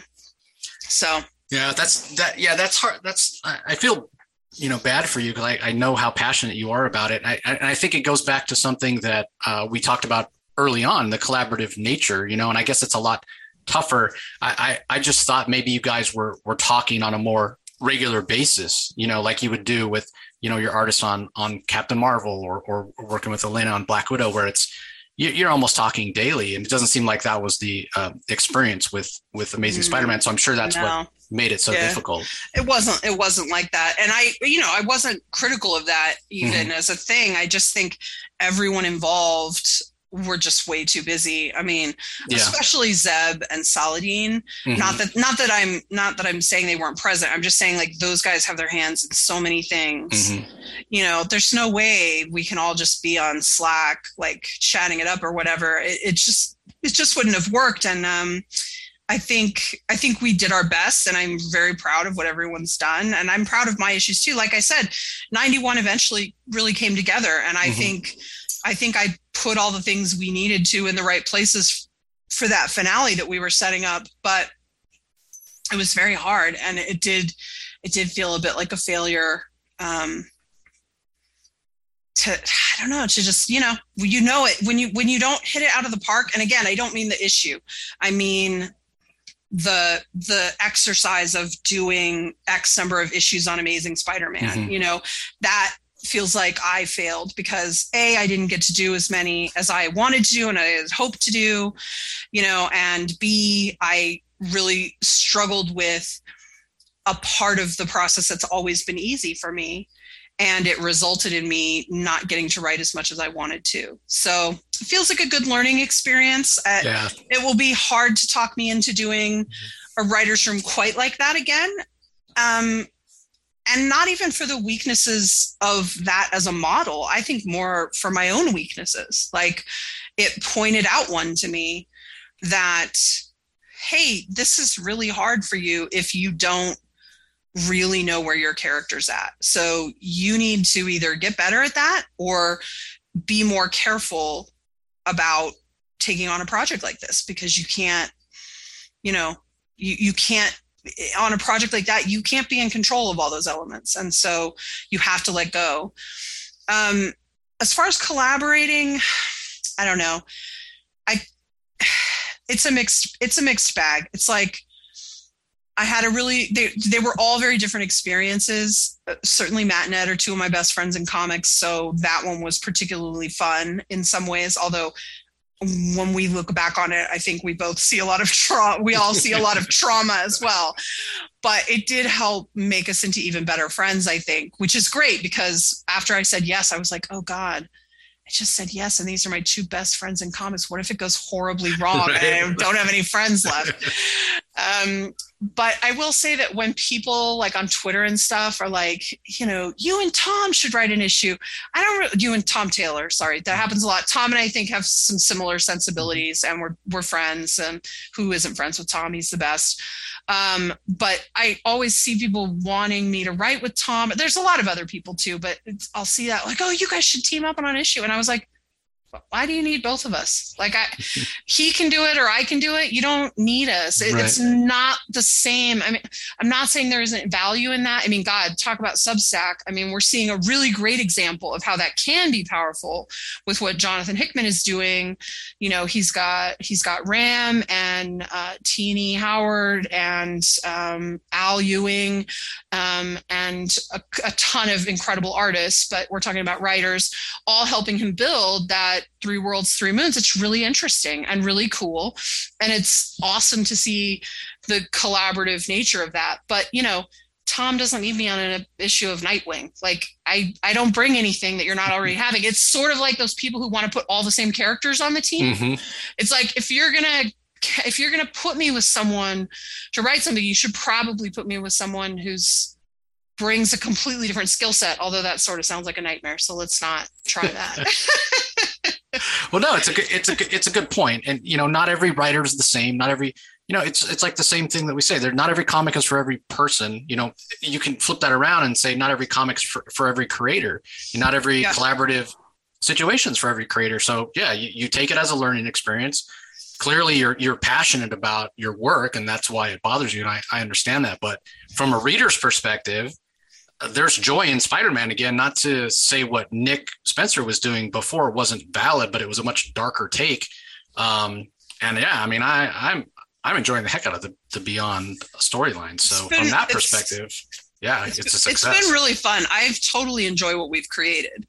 So. Yeah, that's that. Yeah, that's hard. That's, I feel, you know, bad for you because I, I know how passionate you are about it. I, I, I think it goes back to something that uh, we talked about early on, the collaborative nature, you know, and I guess it's a lot tougher. I, I, I just thought maybe you guys were were talking on a more regular basis, you know, like you would do with you know your artists on on Captain Marvel or or working with Elena on Black Widow, where it's you're almost talking daily, and it doesn't seem like that was the uh, experience with with Amazing mm Spider-Man. So I'm sure that's no. what made it so yeah. difficult. It wasn't. It wasn't like that, and I, you know, I wasn't critical of that even mm-hmm. as a thing. I just think everyone involved were just way too busy. I mean, yeah. especially Zeb and Saladin. Mm-hmm. Not that not that I'm not that I'm saying they weren't present. I'm just saying like those guys have their hands in so many things. Mm-hmm. You know, there's no way we can all just be on Slack like chatting it up or whatever. It, it just it just wouldn't have worked. And um I think I think we did our best and I'm very proud of what everyone's done and I'm proud of my issues too. Like I said, 91 eventually really came together and I mm-hmm. think I think I put all the things we needed to in the right places for that finale that we were setting up. But it was very hard, and it did it did feel a bit like a failure. Um, to I don't know to just you know you know it when you when you don't hit it out of the park. And again, I don't mean the issue. I mean the the exercise of doing x number of issues on amazing spider-man mm-hmm. you know that feels like I failed because A, I didn't get to do as many as I wanted to do and I had hoped to do, you know, and B, I really struggled with a part of the process that's always been easy for me. And it resulted in me not getting to write as much as I wanted to. So it feels like a good learning experience. Uh, yeah. It will be hard to talk me into doing a writer's room quite like that again. Um, and not even for the weaknesses of that as a model. I think more for my own weaknesses. Like it pointed out one to me that hey this is really hard for you if you don't really know where your character's at. So you need to either get better at that or be more careful about taking on a project like this because you can't you know you, you can't on a project like that, you can't be in control of all those elements. And so you have to let go. Um, as far as collaborating, I don't know. I, it's a mixed, it's a mixed bag. It's like, I had a really, they, they were all very different experiences. Uh, certainly Matt and Ed are two of my best friends in comics. So that one was particularly fun in some ways, although when we look back on it, I think we both see a lot of trauma. We all see a lot of trauma as well. But it did help make us into even better friends, I think, which is great because after I said yes, I was like, oh God, I just said yes. And these are my two best friends in comics. What if it goes horribly wrong right. and I don't have any friends left? Um, but I will say that when people like on Twitter and stuff are like, you know, you and Tom should write an issue. I don't. You and Tom Taylor, sorry, that happens a lot. Tom and I think have some similar sensibilities, and we're we're friends. And who isn't friends with Tom? He's the best. Um, but I always see people wanting me to write with Tom. There's a lot of other people too, but I'll see that like, oh, you guys should team up on an issue. And I was like, why do you need both of us? Like i he can do it or i can do it. You don't need us. It, right. it's not the same. I mean i'm not saying there isn't value in that. I mean god talk about substack. I mean we're seeing a really great example of how that can be powerful with what jonathan hickman is doing. You know he's got he's got ram and uh, Tini howard and um, al ewing um, and a, a ton of incredible artists but we're talking about writers all helping him build that at Three Worlds, Three Moons, it's really interesting and really cool. And it's awesome to see the collaborative nature of that. But, you know, Tom doesn't need me on an issue of Nightwing. Like I I don't bring anything that you're not already having. It's sort of like those people who want to put all the same characters on the team. Mm-hmm. It's like if you're gonna if you're gonna put me with someone to write something, you should probably put me with someone who's brings a completely different skill set. Although that sort of sounds like a nightmare, so let's not try that. well, no, it's a good, it's a it's a good point, and you know, not every writer is the same. Not every you know, it's it's like the same thing that we say. There, not every comic is for every person. You know, you can flip that around and say not every comic's for, for every creator. Not every yeah. collaborative situations for every creator. So yeah, you, you take it as a learning experience. Clearly, you're you're passionate about your work, and that's why it bothers you. And I, I understand that. But from a reader's perspective, there's joy in Spider-Man again. Not to say what Nick Spencer was doing before wasn't valid, but it was a much darker take. Um, and yeah, I mean, I I'm I'm enjoying the heck out of the, the Beyond storyline. So been, from that perspective, yeah, it's, it's a success. It's been really fun. I've totally enjoyed what we've created.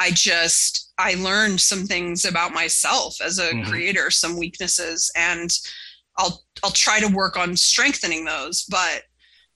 I just I learned some things about myself as a mm-hmm. creator, some weaknesses, and I'll I'll try to work on strengthening those. But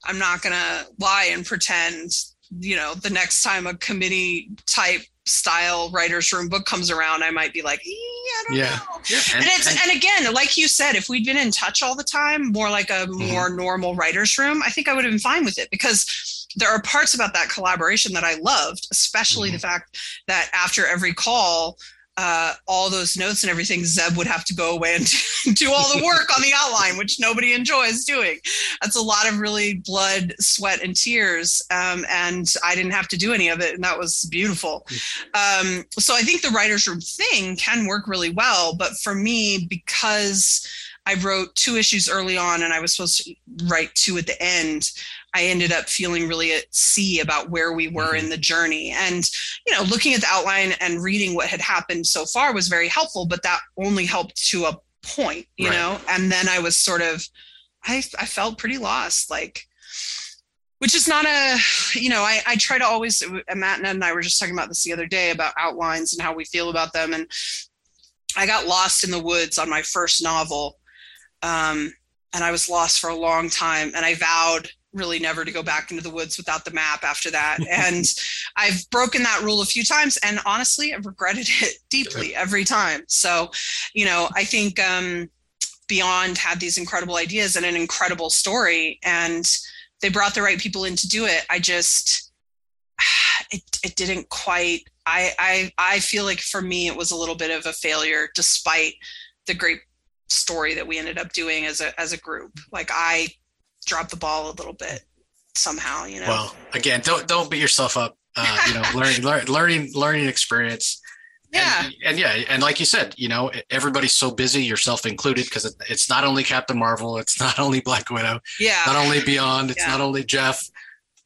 I'm not gonna lie and pretend, you know, the next time a committee type style writer's room book comes around, I might be like, I don't yeah. know. Yeah. And, and it's and, and, again, like you said, if we'd been in touch all the time, more like a mm-hmm. more normal writer's room, I think I would have been fine with it because there are parts about that collaboration that I loved, especially mm-hmm. the fact that after every call, uh, all those notes and everything, Zeb would have to go away and do all the work on the outline, which nobody enjoys doing. That's a lot of really blood, sweat, and tears. Um, and I didn't have to do any of it. And that was beautiful. Um, so I think the writer's room thing can work really well. But for me, because I wrote two issues early on and I was supposed to write two at the end, I ended up feeling really at sea about where we were mm-hmm. in the journey. And, you know, looking at the outline and reading what had happened so far was very helpful, but that only helped to a point, you right. know? And then I was sort of, I, I felt pretty lost, like, which is not a, you know, I, I try to always, Matt and I were just talking about this the other day about outlines and how we feel about them. And I got lost in the woods on my first novel. Um, and I was lost for a long time. And I vowed really never to go back into the woods without the map after that. and I've broken that rule a few times and honestly, I've regretted it deeply every time. So, you know, I think um, Beyond had these incredible ideas and an incredible story and they brought the right people in to do it. I just, it, it didn't quite, I, I, I feel like for me, it was a little bit of a failure despite the great story that we ended up doing as a, as a group. Like I dropped the ball a little bit somehow, you know. Well, again, don't don't beat yourself up. Uh, you know, learning learn, learning learning experience. Yeah. And, and, yeah, and like you said, you know, everybody's so busy, yourself included, because it, it's not only Captain Marvel, it's not only Black Widow, yeah, not only Beyond, it's yeah. not only Jeff.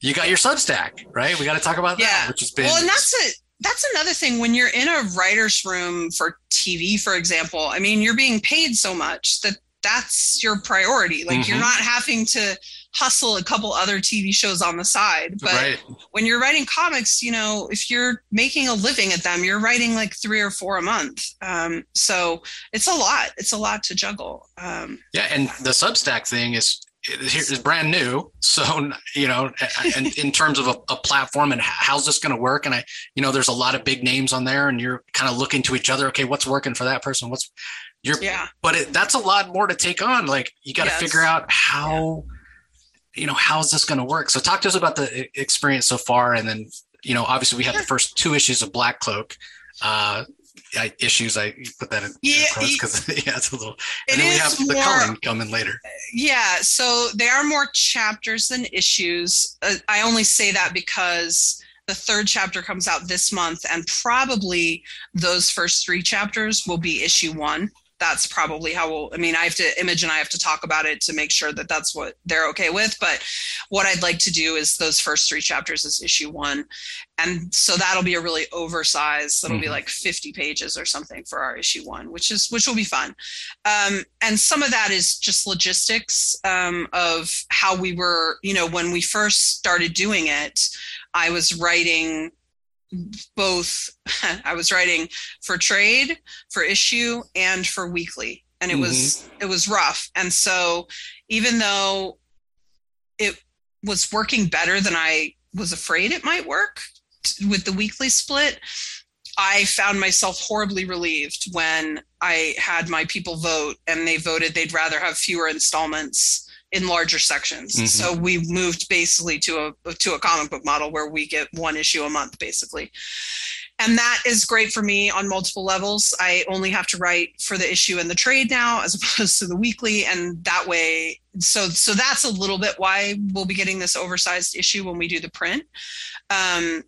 You got your Substack, right? We got to talk about yeah. that, which has been well, and that's it. That's another thing when you're in a writer's room for TV, for example. I mean, you're being paid so much that that's your priority. Like mm-hmm. you're not having to hustle a couple other TV shows on the side. But right. when you're writing comics, you know, if you're making a living at them, you're writing like three or four a month. Um, so it's a lot. It's a lot to juggle. Um, yeah, and the Substack thing is is brand new. So you know, and in terms of a, a platform and how's this going to work, and I, you know, there's a lot of big names on there, and you're kind of looking to each other. Okay, what's working for that person? What's you're, yeah. But it, that's a lot more to take on. Like you got to yes. figure out how, yeah. you know, how is this going to work? So talk to us about the experience so far, and then you know, obviously we have the first two issues of Black Cloak. Uh, I, issues. I put that in yeah, because yeah, it's a little. And then we have more, the Cullen coming later. Yeah, so they are more chapters than issues. Uh, I only say that because the third chapter comes out this month, and probably those first three chapters will be issue one that's probably how we'll i mean i have to image and i have to talk about it to make sure that that's what they're okay with but what i'd like to do is those first three chapters is issue one and so that'll be a really oversized that'll mm-hmm. be like 50 pages or something for our issue one which is which will be fun um, and some of that is just logistics um, of how we were you know when we first started doing it i was writing both i was writing for trade for issue and for weekly and it mm-hmm. was it was rough and so even though it was working better than I was afraid it might work with the weekly split. I found myself horribly relieved when I had my people vote and they voted they'd rather have fewer installments in larger sections. Mm-hmm. So we moved basically to a to a comic book model where we get one issue a month basically. And that is great for me on multiple levels. I only have to write for the issue and the trade now as opposed to the weekly and that way so so that's a little bit why we'll be getting this oversized issue when we do the print. Um,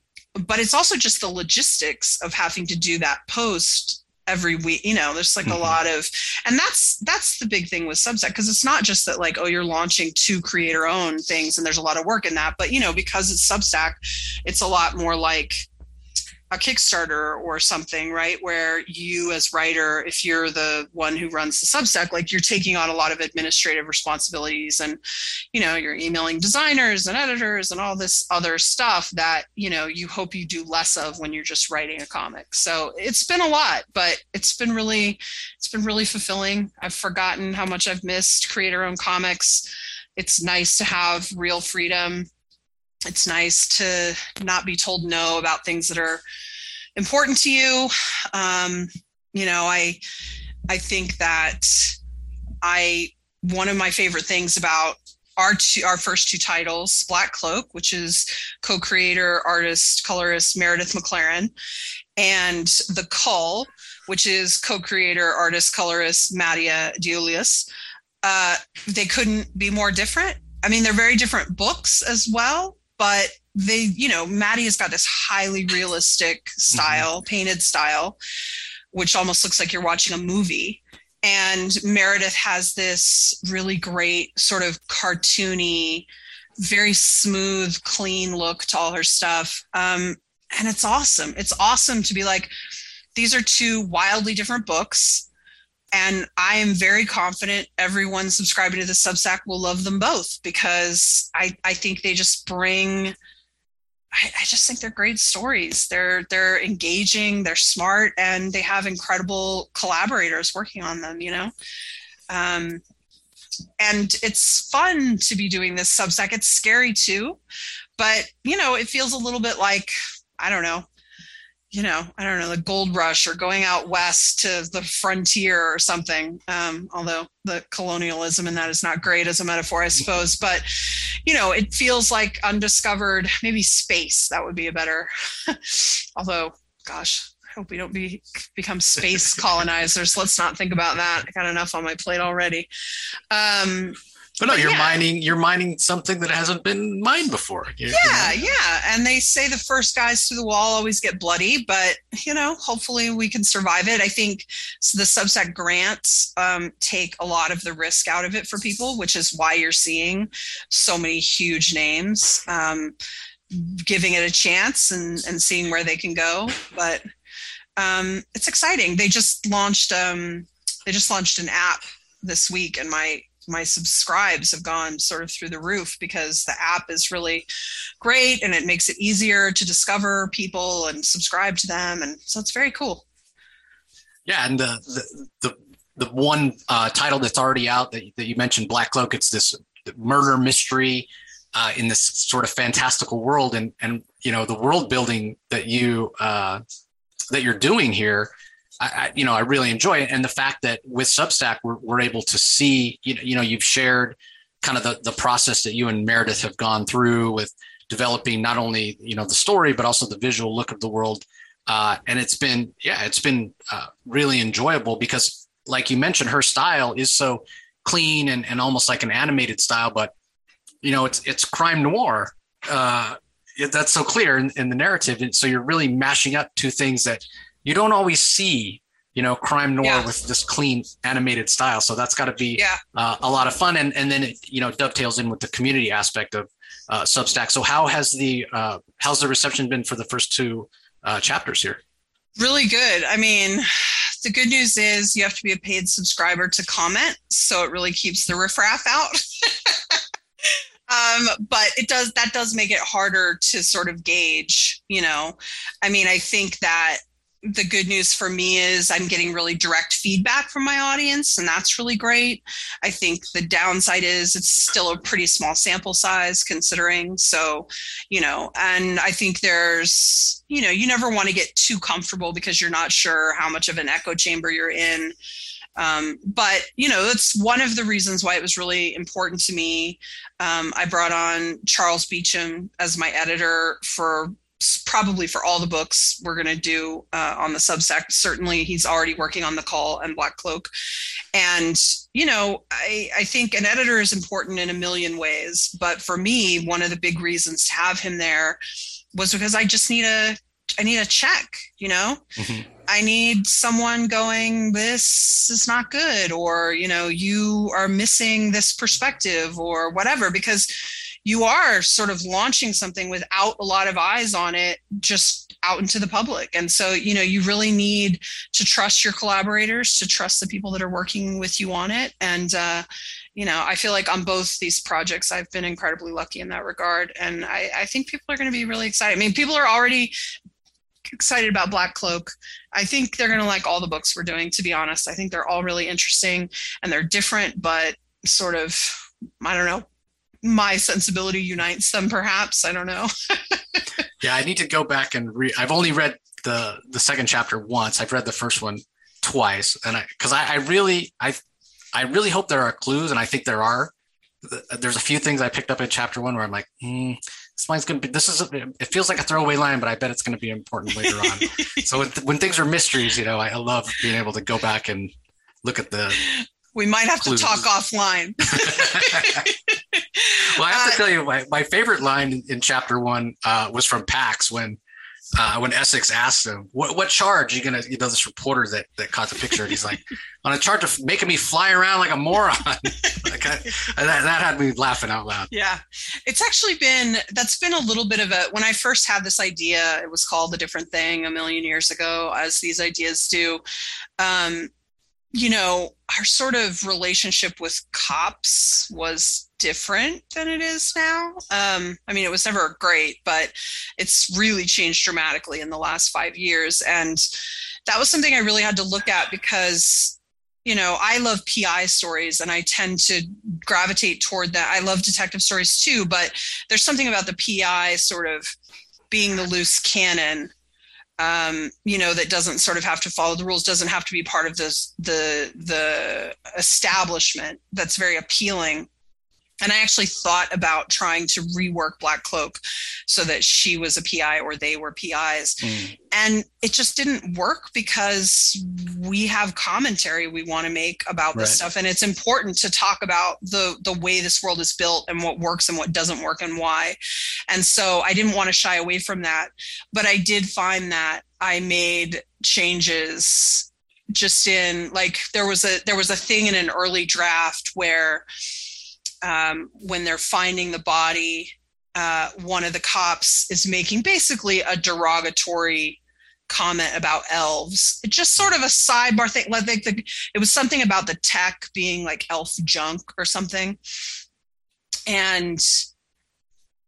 but it's also just the logistics of having to do that post every week you know there's like mm-hmm. a lot of and that's that's the big thing with substack because it's not just that like oh you're launching two creator owned things and there's a lot of work in that but you know because it's substack it's a lot more like a Kickstarter or something, right? Where you, as writer, if you're the one who runs the Substack, like you're taking on a lot of administrative responsibilities, and you know you're emailing designers and editors and all this other stuff that you know you hope you do less of when you're just writing a comic. So it's been a lot, but it's been really, it's been really fulfilling. I've forgotten how much I've missed creator-owned comics. It's nice to have real freedom it's nice to not be told no about things that are important to you. Um, you know, I I think that I one of my favorite things about our two, our first two titles, Black Cloak, which is co-creator, artist, colorist Meredith McClaren, and The Cull, which is co-creator, artist, colorist Mattia De Iulis. Uh, they couldn't be more different. I mean, they're very different books as well, but they, you know, Maddie has got this highly realistic mm-hmm. style, mm-hmm. painted style, which almost looks like you're watching a movie. And Meredith has this really great sort of cartoony, very smooth, clean look to all her stuff. Um, and it's awesome. It's awesome to be like, these are two wildly different books and I am very confident everyone subscribing to the Substack will love them both because I, I think they just bring I, I, just think they're great stories. They're they're engaging, they're smart, and they have incredible collaborators working on them, you know. Um, and it's fun to be doing this Substack. It's scary too, but you know, it feels a little bit like I don't know, you know, I don't know, the gold rush or going out west to the frontier or something. Um, although the colonialism in that is not great as a metaphor, I suppose. But, you know, it feels like undiscovered, maybe space. That would be a better. although, gosh, I hope we don't be become space colonizers. Let's not think about that. I got enough on my plate already. Um, but no, you're yeah. mining. You're mining something that hasn't been mined before. You, yeah, you know? yeah. And they say the first guys through the wall always get bloody, but you know, hopefully we can survive it. I think the Substack grants um, take a lot of the risk out of it for people, which is why you're seeing so many huge names um, giving it a chance and and seeing where they can go. But um, it's exciting. They just launched. Um, they just launched an app this week, and my my subscribes have gone sort of through the roof because the app is really great and it makes it easier to discover people and subscribe to them. And so it's very cool. Yeah and the the the, the one uh, title that's already out that, that you mentioned black cloak it's this murder mystery uh, in this sort of fantastical world. And and you know the world building that you uh, that you're doing here I, you know, I really enjoy it. And the fact that with Substack, we're, we're able to see, you know, you know, you've shared kind of the, the process that you and Meredith have gone through with developing not only, you know, the story, but also the visual look of the world. Uh, and it's been, yeah, it's been uh, really enjoyable because like you mentioned, her style is so clean and, and almost like an animated style, but you know, it's, it's crime noir. Uh, that's so clear in, in the narrative. And so you're really mashing up two things that, you don't always see you know crime noir yeah. with this clean animated style. So that's got to be yeah. uh, a lot of fun. And and then it you know dovetails in with the community aspect of uh, substack. So how has the uh, how's the reception been for the first two uh, chapters here? Really good. I mean the good news is you have to be a paid subscriber to comment so it really keeps the riffraff out. Um, but it does that does make it harder to sort of gauge you know. I mean i think that the good news for me is I'm getting really direct feedback from my audience, and that's really great. I think the downside is it's still a pretty small sample size considering. So, you know, and I think there's, you know, you never want to get too comfortable because you're not sure how much of an echo chamber you're in. Um, but you know, that's one of the reasons why it was really important to me. Um, I brought on Charles Beacham as my editor for probably for all the books we're going to do uh, on the Substack. Certainly, he's already working on the Cull and Black Cloak, and you know, I I think an editor is important in a million ways. But for me, one of the big reasons to have him there was because I just need a I need a check. You know, mm-hmm. I need someone going, this is not good, or you know, you are missing this perspective, or whatever, because you are sort of launching something without a lot of eyes on it just out into the public. And so you know you really need to trust your collaborators to trust the people that are working with you on it. And uh, you know i feel like on both these projects i've been incredibly lucky in that regard. And i, I think people are going to be really excited. I mean people are already excited about black cloak. I think they're going to like all the books we're doing to be honest. I think they're all really interesting and they're different but sort of i don't know my sensibility unites them perhaps. I don't know. Yeah i need to go back and read i've only read the the second chapter once. I've read the first one twice and i because I, I really i i really hope there are clues and i think there are. There's a few things i picked up in chapter one where i'm like mm, this line's going to be this is a, it feels like a throwaway line but i bet it's going to be important later on. So when, when things are mysteries you know I, I love being able to go back and look at the we might have clues. to talk offline. well, I have to uh, tell you, my, my favorite line in chapter one uh, was from Pax when uh, when Essex asked him, "What, what charge are you gonna?" You know, this reporter that that caught the picture, and he's like, "On a charge of making me fly around like a moron." like I, that, that had me laughing out loud. Yeah, it's actually been that's been a little bit of a. When I first had this idea, it was called a different thing a million years ago, as these ideas do. Um, you know, our sort of relationship with cops was different than it is now. Um, I mean, it was never great, but it's really changed dramatically in the last five years. And that was something I really had to look at because, you know, I love PI stories and I tend to gravitate toward that. I love detective stories too, but there's something about the PI sort of being the loose cannon um, you know, that doesn't sort of have to follow the rules, doesn't have to be part of this the the establishment. That's very appealing and I actually thought about trying to rework Black Cloak so that she was a PI or they were PIs. Mm. And it just didn't work because we have commentary we want to make about this right. stuff. And it's important to talk about the, the way this world is built and what works and what doesn't work and why. And so I didn't want to shy away from that. But I did find that I made changes just in like there was a there was a thing in an early draft where um, when they're finding the body, uh, one of the cops is making basically a derogatory comment about elves. It's just sort of a sidebar thing. Like the, it was something about the tech being like elf junk or something. And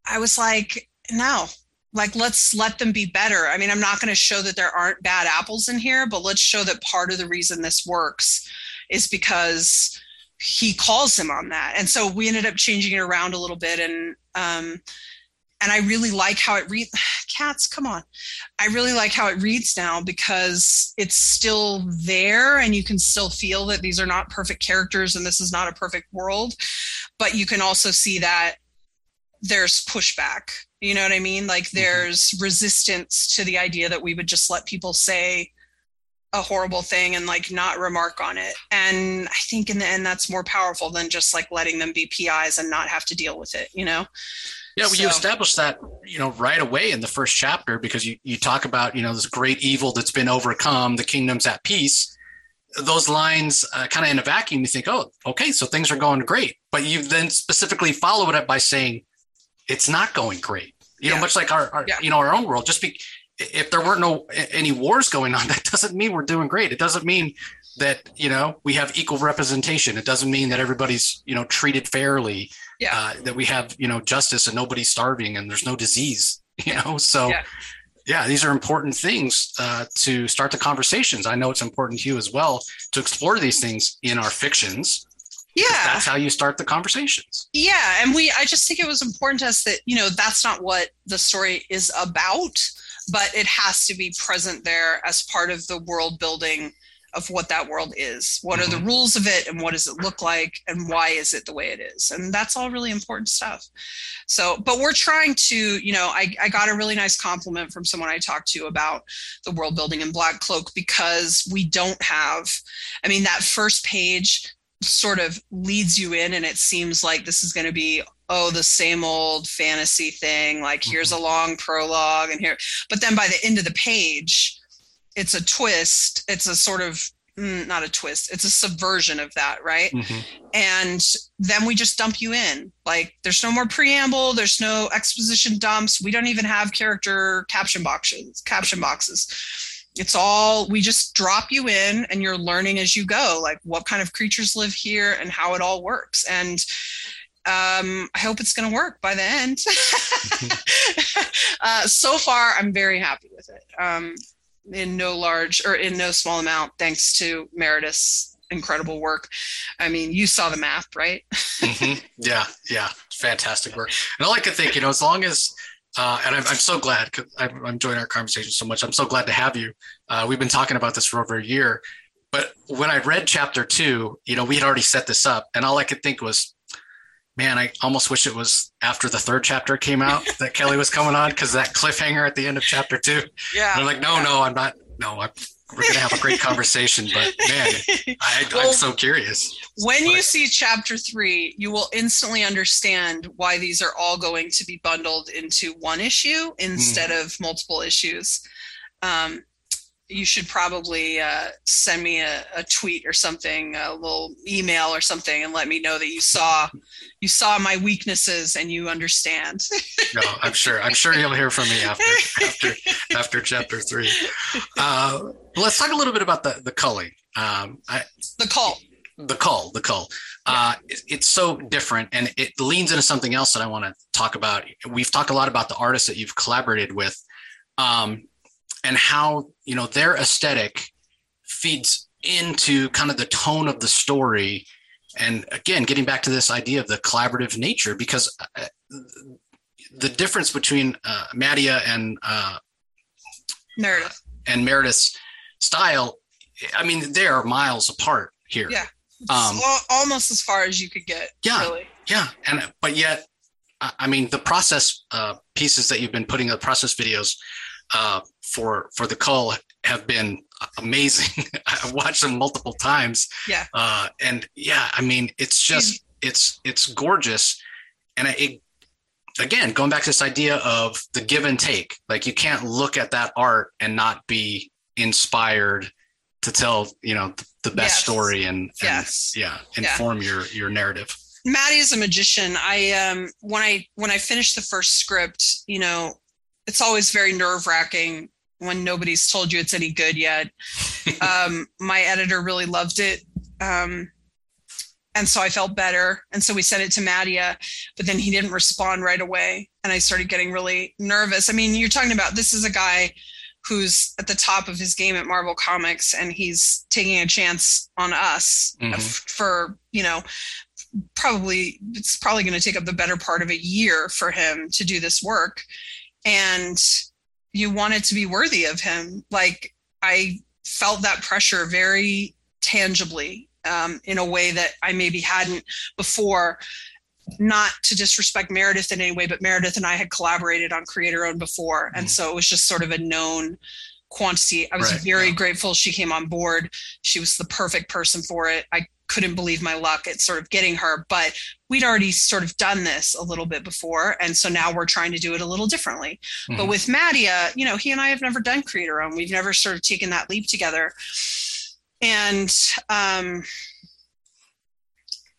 I was like, no, like let's let them be better. I mean, I'm not going to show that there aren't bad apples in here, but let's show that part of the reason this works is because he calls him on that. And so we ended up changing it around a little bit and um and I really like how it reads. Cats, come on. I really like how it reads now because it's still there and you can still feel that these are not perfect characters and this is not a perfect world. But you can also see that there's pushback. You know what I mean? Like mm-hmm. there's mm-hmm. resistance to the idea that we would just let people say, a horrible thing and like not remark on it. And I think in the end, that's more powerful than just like letting them be PIs and not have to deal with it, you know? Yeah, well, so. you establish that, you know, right away in the first chapter because you, you talk about, you know, this great evil that's been overcome, the kingdom's at peace. Those lines uh, kind of in a vacuum, you think, oh, okay, so things are going great. But you then specifically follow it up by saying it's not going great. You yeah. know, much like our, our yeah. you know, our own world. Just be if there weren't no any wars going on, that doesn't mean we're doing great. It doesn't mean that you know we have equal representation. It doesn't mean that everybody's you know treated fairly. Yeah. Uh, that we have you know justice and nobody's starving and there's no disease. You know, so. Yeah. yeah, these are important things uh, to start the conversations. I know it's important to you as well to explore these things in our fictions. Yeah. That's how you start the conversations. Yeah. And we, I just think it was important to us that, you know, that's not what the story is about, but it has to be present there as part of the world building of what that world is. What are the mm-hmm. rules of it and what does it look like and why is it the way it is? And that's all really important stuff. So, but we're trying to, you know, I, I got a really nice compliment from someone I talked to about the world building in Black Cloak because we don't have, I mean, that first page sort of leads you in and it seems like this is going to be oh the same old fantasy thing like here's mm-hmm. a long prologue and here but then by the end of the page it's a twist it's a sort of mm, not a twist it's a subversion of that right mm-hmm. and then we just dump you in like there's no more preamble there's no exposition dumps we don't even have character caption boxes caption boxes it's all we just drop you in and you're learning as you go like what kind of creatures live here and how it all works and um, I hope it's going to work by the end. uh, so far, I'm very happy with it. Um, in no large or in no small amount, thanks to Meredith's incredible work. I mean, you saw the map, right? mm-hmm. Yeah, yeah, fantastic work. And all I can think, you know, as long as uh, and I'm, I'm so glad because I'm, I'm, enjoying our conversation so much. I'm so glad to have you. Uh, we've been talking about this for over a year, but when I read chapter two, you know, we had already set this up, and all I could think was, man, I almost wish it was after the third chapter came out that Kelly was coming on because that cliffhanger at the end of chapter two. Yeah. And I'm like, no, yeah. no, I'm not. No, I'm, we're gonna have a great conversation. But man, I, am so curious. When but, you see chapter three, you will instantly understand why these are all going to be bundled into one issue instead mm. of multiple issues. Um, you should probably uh, send me a, a, tweet or something, a little email or something, and let me know that you saw you saw my weaknesses and you understand. no, I'm sure. I'm sure you'll hear from me after after after chapter three. Uh, let's talk a little bit about the the culling. Um, I, the cull. The cull. The cull. Uh, it, it's so different, and it leans into something else that I want to talk about. We've talked a lot about the artists that you've collaborated with. Um, and how you know their aesthetic feeds into kind of the tone of the story. And again getting back to this idea of the collaborative nature because uh, the difference between uh, Mattia and uh, Meredith. and Meredith's style I mean they are miles apart here. Yeah. Um, almost as far as you could get yeah. really. yeah. And but yet I mean the process uh, pieces that you've been putting the process videos uh, for for the cull have been amazing. I've watched them multiple times. Yeah. Uh, and yeah, I mean, it's just it's it's gorgeous, and it again going back to this idea of the give and take. Like you can't look at that art and not be inspired to tell you know the, the best yes. story and, and yes. yeah inform yeah. your your narrative. Maddie is a magician. I um when I when I finished the first script, you know, it's always very nerve wracking when nobody's told you it's any good yet. um, my editor really loved it. Um, and so I felt better. And so we sent it to Mattia, but then he didn't respond right away. And I started getting really nervous. I mean, you're talking about this is a guy who's at the top of his game at Marvel Comics, and he's taking a chance on us mm-hmm. for, you know, probably it's probably going to take up the better part of a year for him to do this work and you wanted to be worthy of him. Like i felt that pressure very tangibly um, in a way that i maybe hadn't before. Not to disrespect meredith in any way but meredith and i had collaborated on creator own before. And mm-hmm. so it was just sort of a known quantity i was right. very yeah. grateful she came on board she was the perfect person for it i couldn't believe my luck at sort of getting her. But we'd already sort of done this a little bit before. And so now we're trying to do it a little differently. Mm-hmm. But with Mattia, you know, he and I have never done Creator Own. We've never sort of taken that leap together. And um,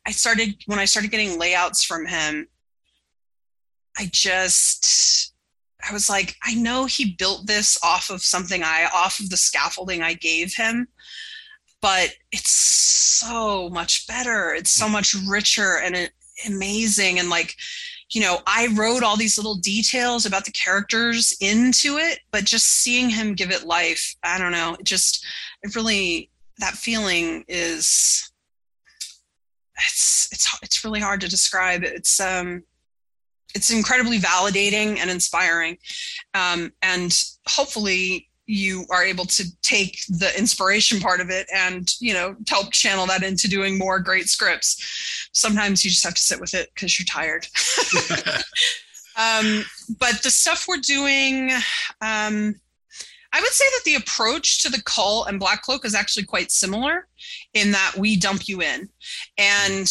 I started, when I started getting layouts from him, I just, I was like, I know he built this off of something I, off of the scaffolding I gave him but it's so much better. It's so much richer and amazing. And like, you know, I wrote all these little details about the characters into it, but just seeing him give it life, I don't know, it just, it really, that feeling is, it's, it's, it's really hard to describe. It's, um, it's incredibly validating and inspiring. Um, and hopefully you are able to take the inspiration part of it and you know help channel that into doing more great scripts. Sometimes you just have to sit with it because you're tired. Um, but the stuff we're doing um, i would say that the approach to the cull and black cloak is actually quite similar in that we dump you in. And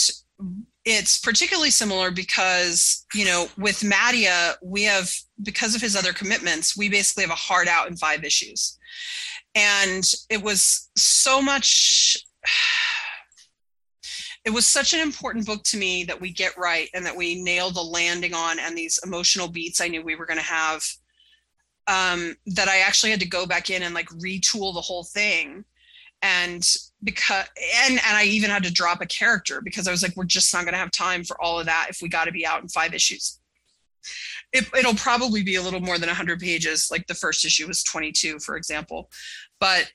it's particularly similar because you know with Mattia we have because of his other commitments we basically have a hard out in five issues. And it was so much it was such an important book to me that we get right and that we nail the landing on and these emotional beats I knew we were going to have um, that I actually had to go back in and like retool the whole thing and because and and I even had to drop a character because I was like, we're just not going to have time for all of that if we got to be out in five issues. It, it'll probably be a little more than 100 pages like the first issue was 22 for example but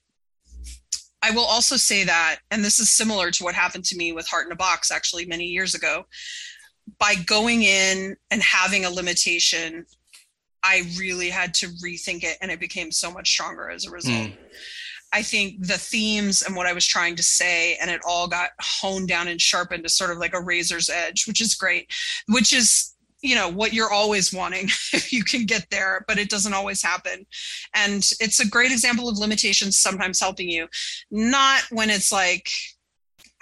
i will also say that and this is similar to what happened to me with heart in a box actually many years ago by going in and having a limitation i really had to rethink it and it became so much stronger as a result mm. I think the themes and what I was trying to say, and it all got honed down and sharpened to sort of like a razor's edge, which is great, which is you know what you're always wanting if you can get there but it doesn't always happen. And it's a great example of limitations sometimes helping you. Not when it's like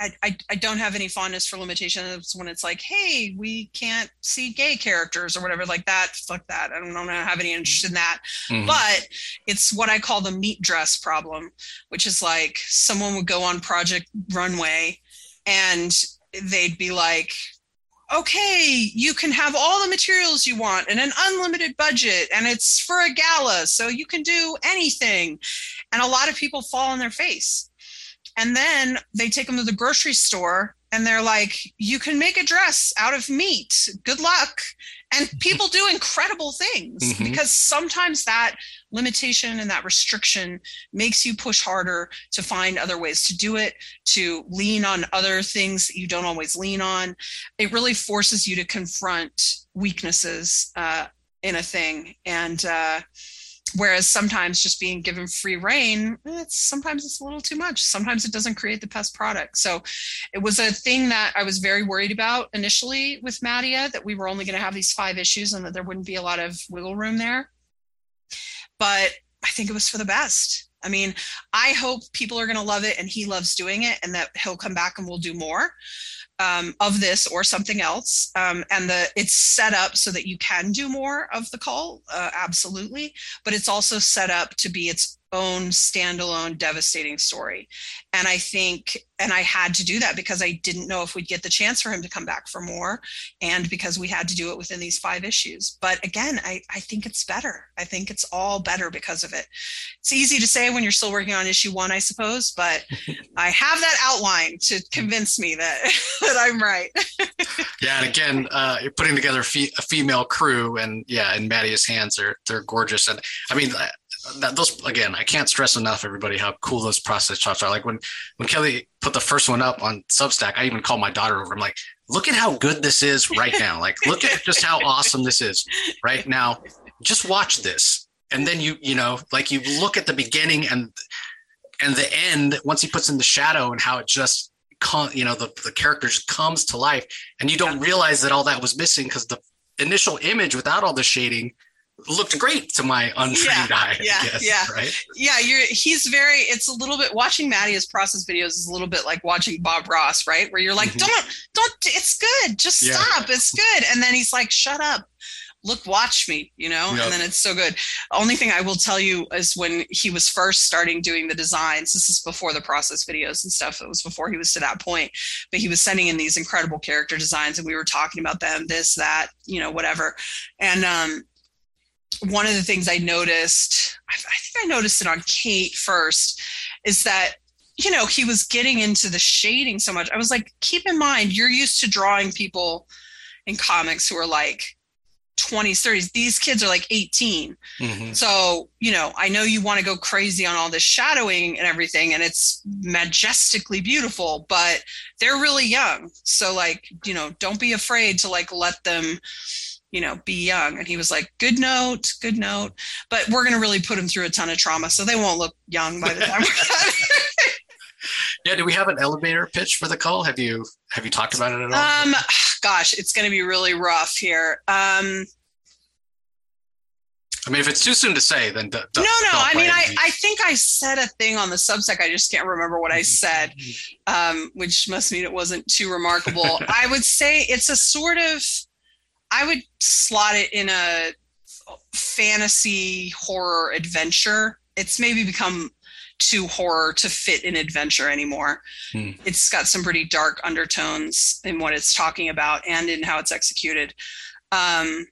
I, I, I don't have any fondness for limitations when it's like, hey, we can't see gay characters or whatever like that. Fuck that. I don't, I don't have any interest in that. Mm-hmm. But it's what I call the meat dress problem, which is like someone would go on Project Runway and they'd be like, okay, you can have all the materials you want and an unlimited budget, and it's for a gala, so you can do anything. And a lot of people fall on their face and then they take them to the grocery store and they're like, you can make a dress out of meat. Good luck. And people do incredible things mm-hmm. because sometimes that limitation and that restriction makes you push harder to find other ways to do it, to lean on other things that you don't always lean on. It really forces you to confront weaknesses uh, in a thing. And, uh, whereas sometimes just being given free reign eh, it's sometimes it's a little too much. Sometimes it doesn't create the best product. So it was a thing that i was very worried about initially with Mattia that we were only going to have these five issues and that there wouldn't be a lot of wiggle room there. But i think it was for the best. I mean i hope people are going to love it and he loves doing it and that he'll come back and we'll do more um, of this or something else um, and the it's set up so that you can do more of the cull uh, absolutely but it's also set up to be its own standalone devastating story. And i think and i had to do that because i didn't know if we'd get the chance for him to come back for more and because we had to do it within these five issues. But again i, I think it's better. I think it's all better because of it. It's easy to say when you're still working on issue one i suppose but i have that outline to convince me that that i'm right. Yeah and again uh, you're putting together a, fe- a female crew and yeah and Mattia's hands they're they're gorgeous. And i mean that those again, I can't stress enough, everybody, how cool those process shots are. Like when when Kelly put the first one up on Substack, I even called my daughter over. I'm like, look at how good this is right now. Like, look at just how awesome this is right now. Just watch this, and then you you know, like you look at the beginning and and the end once he puts in the shadow and how it just you know the the character just comes to life, and you don't realize that all that was missing because the initial image without all the shading looked great to my untrained yeah, eye. Yeah, guess, yeah, right. Yeah, you're. He's very. It's a little bit watching Mattia's process videos is a little bit like watching Bob Ross, right? Where you're like, mm-hmm. don't, don't. It's good. Just yeah. stop. It's good. And then he's like, shut up. Look, watch me, you know, yep. and then it's so good. Only thing I will tell you is when he was first starting doing the designs, this is before the process videos and stuff. It was before he was to that point, but he was sending in these incredible character designs and we were talking about them, this, that, you know, whatever. And um, one of the things I noticed, I think I noticed it on Kate first, is that you know he was getting into the shading so much. I was like, keep in mind, you're used to drawing people in comics who are like 20s 30s these kids are like 18 Mm-hmm. so you know i know you want to go crazy on all this shadowing and everything and it's majestically beautiful but they're really young so like you know don't be afraid to like let them you know be young and he was like good note good note but we're going to really put them through a ton of trauma so they won't look young by the time we're done Yeah. Do we have an elevator pitch for the cull? Have you have you talked about it at all? um gosh it's going to be really rough here um I mean, if it's too soon to say, then d- no no i mean i i think i said a thing on the substack i just can't remember what i said um, which must mean it wasn't too remarkable. I would say it's a sort of, I would slot it in a fantasy horror adventure. It's maybe become too horror to fit in adventure anymore. Hmm. It's got some pretty dark undertones in what it's talking about and in how it's executed. Um,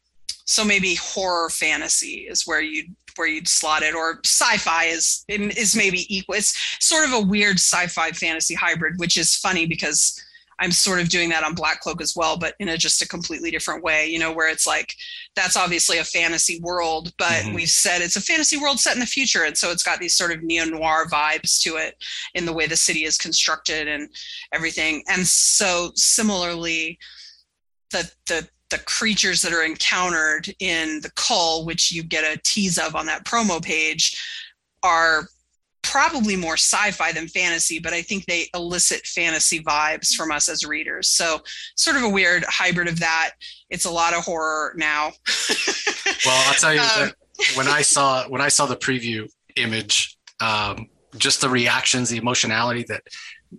so maybe horror fantasy is where you where you'd slot it, or sci-fi is is maybe equal. It's sort of a weird sci-fi fantasy hybrid, which is funny because I'm sort of doing that on Black Cloak as well, but in a just a completely different way. You know, where it's like that's obviously a fantasy world, but Mhm. we've said it's a fantasy world set in the future, and so it's got these sort of neo noir vibes to it in the way the city is constructed and everything. And so similarly, the the the creatures that are encountered in the cull, which you get a tease of on that promo page, are probably more sci-fi than fantasy, but I think they elicit fantasy vibes from us as readers. So sort of a weird hybrid of that. It's a lot of horror now. Well, I'll tell you Um, that when I saw when I saw the preview image, um, just the reactions, the emotionality that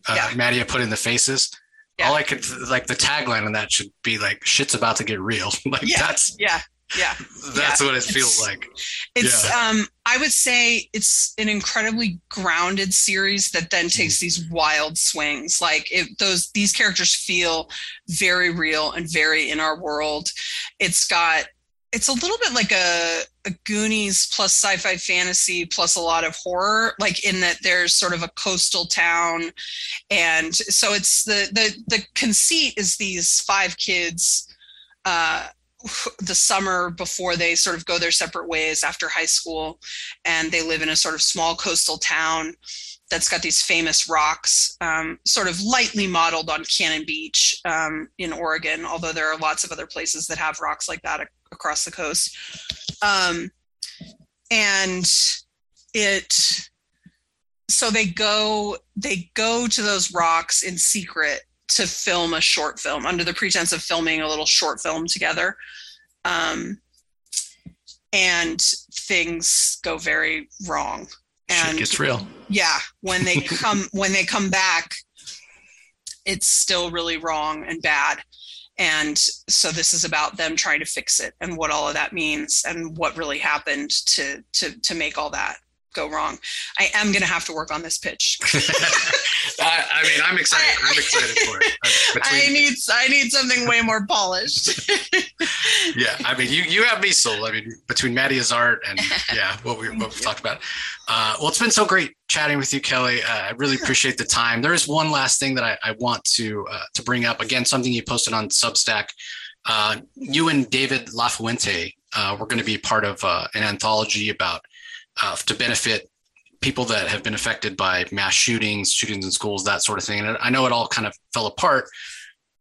uh, Yeah. Maddie put in the faces. Yeah. All I could like the tagline on that should be like "shit's about to get real." like Yeah. that's yeah. Yeah. that's what it It's- feels like. It's um I would say it's an incredibly grounded series that then takes these wild swings. Like it those these characters feel very real and very in our world. It's got it's a little bit like a, a Goonies plus sci-fi fantasy plus a lot of horror, like in that there's sort of a coastal town, and so it's the the the conceit is these five kids, uh, the summer before they sort of go their separate ways after high school, and they live in a sort of small coastal town that's got these famous rocks, um, sort of lightly modeled on Cannon Beach um, in Oregon, although there are lots of other places that have rocks like that ac- across the coast. Um, and it, so they go, they go to those rocks in secret to film a short film under the pretense of filming a little short film together. Um, and things go very wrong. And gets real. yeah when they come when they come back it's still really wrong and bad and so this is about them trying to fix it and what all of that means and what really happened to to to make all that go wrong i am going to have to work on this pitch I, I mean, I'm excited. I'm excited for it. Uh, i need i need something way more polished yeah, I mean, you you have me sold. I mean, between Maddie's art and yeah, what we what we talked about. Uh, well, it's been so great chatting with you, Kelly. Uh, I really appreciate the time. There is one last thing that I, I want to uh, to bring up. Again, something you posted on Substack. Uh, you and David Lafuente uh, were going to be part of uh, an anthology about uh, to benefit people that have been affected by mass shootings, shootings in schools, that sort of thing. And I know it all kind of fell apart,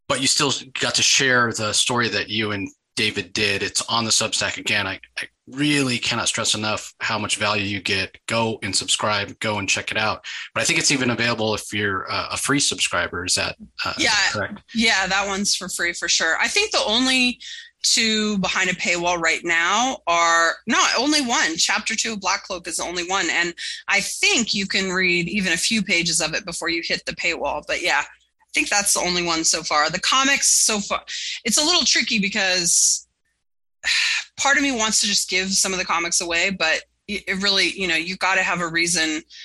but you still got to share the story that you and David did. It's on the Substack again. I, I really cannot stress enough how much value you get. Go and subscribe. Go and check it out. But I think it's even available if you're uh, a free subscriber. Is that uh, is Yeah. that correct? Yeah, that one's for free for sure. I think the only two behind a paywall right now are no, only one. Chapter two of Black Cloak is the only one. And I think you can read even a few pages of it before you hit the paywall. But yeah, I think that's the only one so far. The comics so far, it's a little tricky because part of me wants to just give some of the comics away, but it really, you know, you got to have a reason.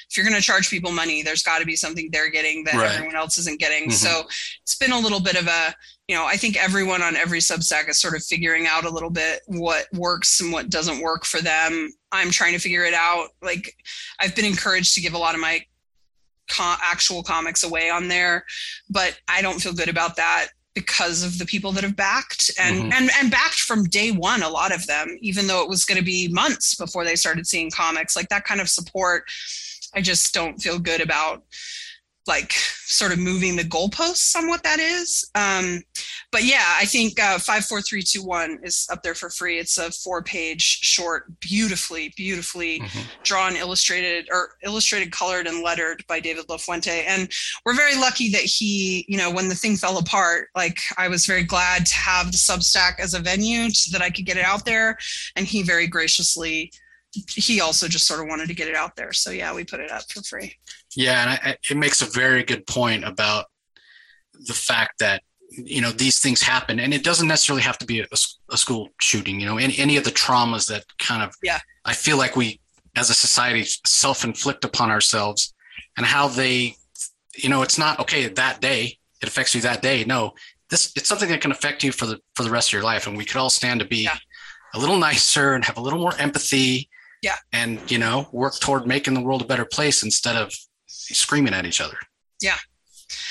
If you're going to charge people money, there's got to be something they're getting that Right. everyone else isn't getting. Mhm. So it's been a little bit of a, you know, I think everyone on every Substack is sort of figuring out a little bit what works and what doesn't work for them. I'm trying to figure it out. Like, I've been encouraged to give a lot of my co- actual comics away on there, but I don't feel good about that because of the people that have backed and Mhm. and and backed from day one a lot of them even though it was going to be months before they started seeing comics like that kind of support i just don't feel good about like sort of moving the goalposts on what that is. Um but yeah i think uh 54321 is up there for free. It's a four page short beautifully beautifully Mhm. drawn illustrated or illustrated colored and lettered by david lafuente. And we're very lucky that he you know when the thing fell apart like i was very glad to have the substack as a venue so that i could get it out there. And he very graciously he also just sort of wanted to get it out there. So yeah we put it up for free Yeah, and I, it makes a very good point about the fact that you know these things happen, and it doesn't necessarily have to be a school shooting. You know, any any of the traumas that kind of Yeah. I feel like we as a society self inflict upon ourselves, and how they, you know, it's not okay that day. It affects you that day. No, this it's something that can affect you for the for the rest of your life, and we could all stand to be Yeah. a little nicer and have a little more empathy. Yeah. and you know, work toward making the world a better place instead of screaming at each other. Yeah.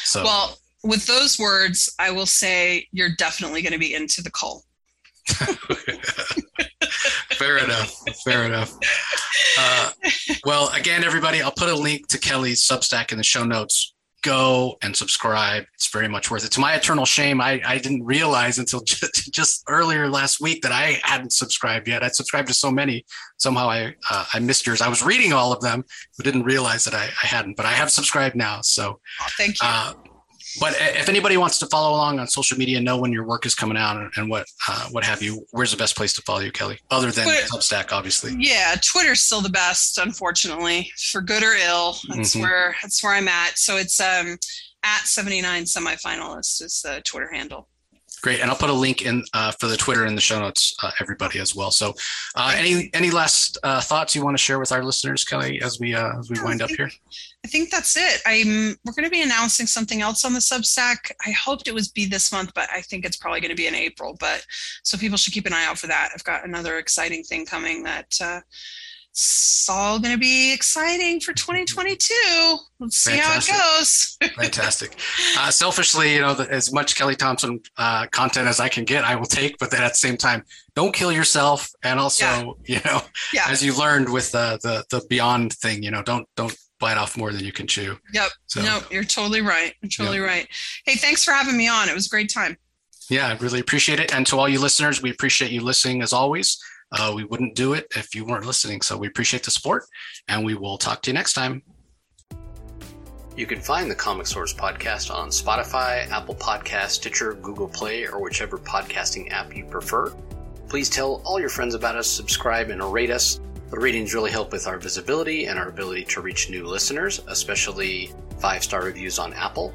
So well with those words i will say you're definitely going to be into the cult fair enough. Fair enough. Uh, well, again, everybody, I'll put a link to Kelly's Substack in the show notes. Go and subscribe. It's very much worth it. To my eternal shame, I, I didn't realize until just, just earlier last week that I hadn't subscribed yet. I subscribed to so many. Somehow I uh, I missed yours. I was reading all of them, but didn't realize that I, I hadn't. But I have subscribed now. So oh, thank you uh, but if anybody wants to follow along on social media, know when your work is coming out and, what uh, what have you, where's the best place to follow you, Kelly? Other than Twitter. Substack, obviously. yeah twitter's still the best unfortunately for good or ill that's Mhm. where that's where i'm at so it's um at 79 semifinalist is the twitter handle Great, and I'll put a link in uh, for the Twitter in the show notes, uh, everybody as well. So, uh, any any last uh, thoughts you want to share with our listeners, Kelly, as we uh, as we No, wind up here? I think that's it. I'm we're going to be announcing something else on the Substack. I hoped it was be this month, but I think it's probably going to be in April. But so people should keep an eye out for that. I've got another exciting thing coming that uh, it's all going to be exciting for 2022. Let's see Fantastic. how it goes. Fantastic. Uh, selfishly, you know, the, as much Kelly Thompson uh, content as I can get, I will take. But then at the same time, don't kill yourself. And also, you know, Yeah. as you learned with uh, the the Beyond thing, you know, don't don't bite off more than you can chew. Yep. So, No, you're totally right. You're totally right. Hey, thanks for having me on. It was a great time. yeah, I really appreciate it. And to all you listeners, we appreciate you listening as always. Uh, we wouldn't do it if you weren't listening. So we appreciate the support, and we will talk to you next time. You can find the Comic Source podcast on Spotify, Apple Podcast, Stitcher, Google Play, or whichever podcasting app you prefer. Please tell all your friends about us, subscribe, and rate us. The ratings really help with our visibility and our ability to reach new listeners, especially five star reviews on Apple.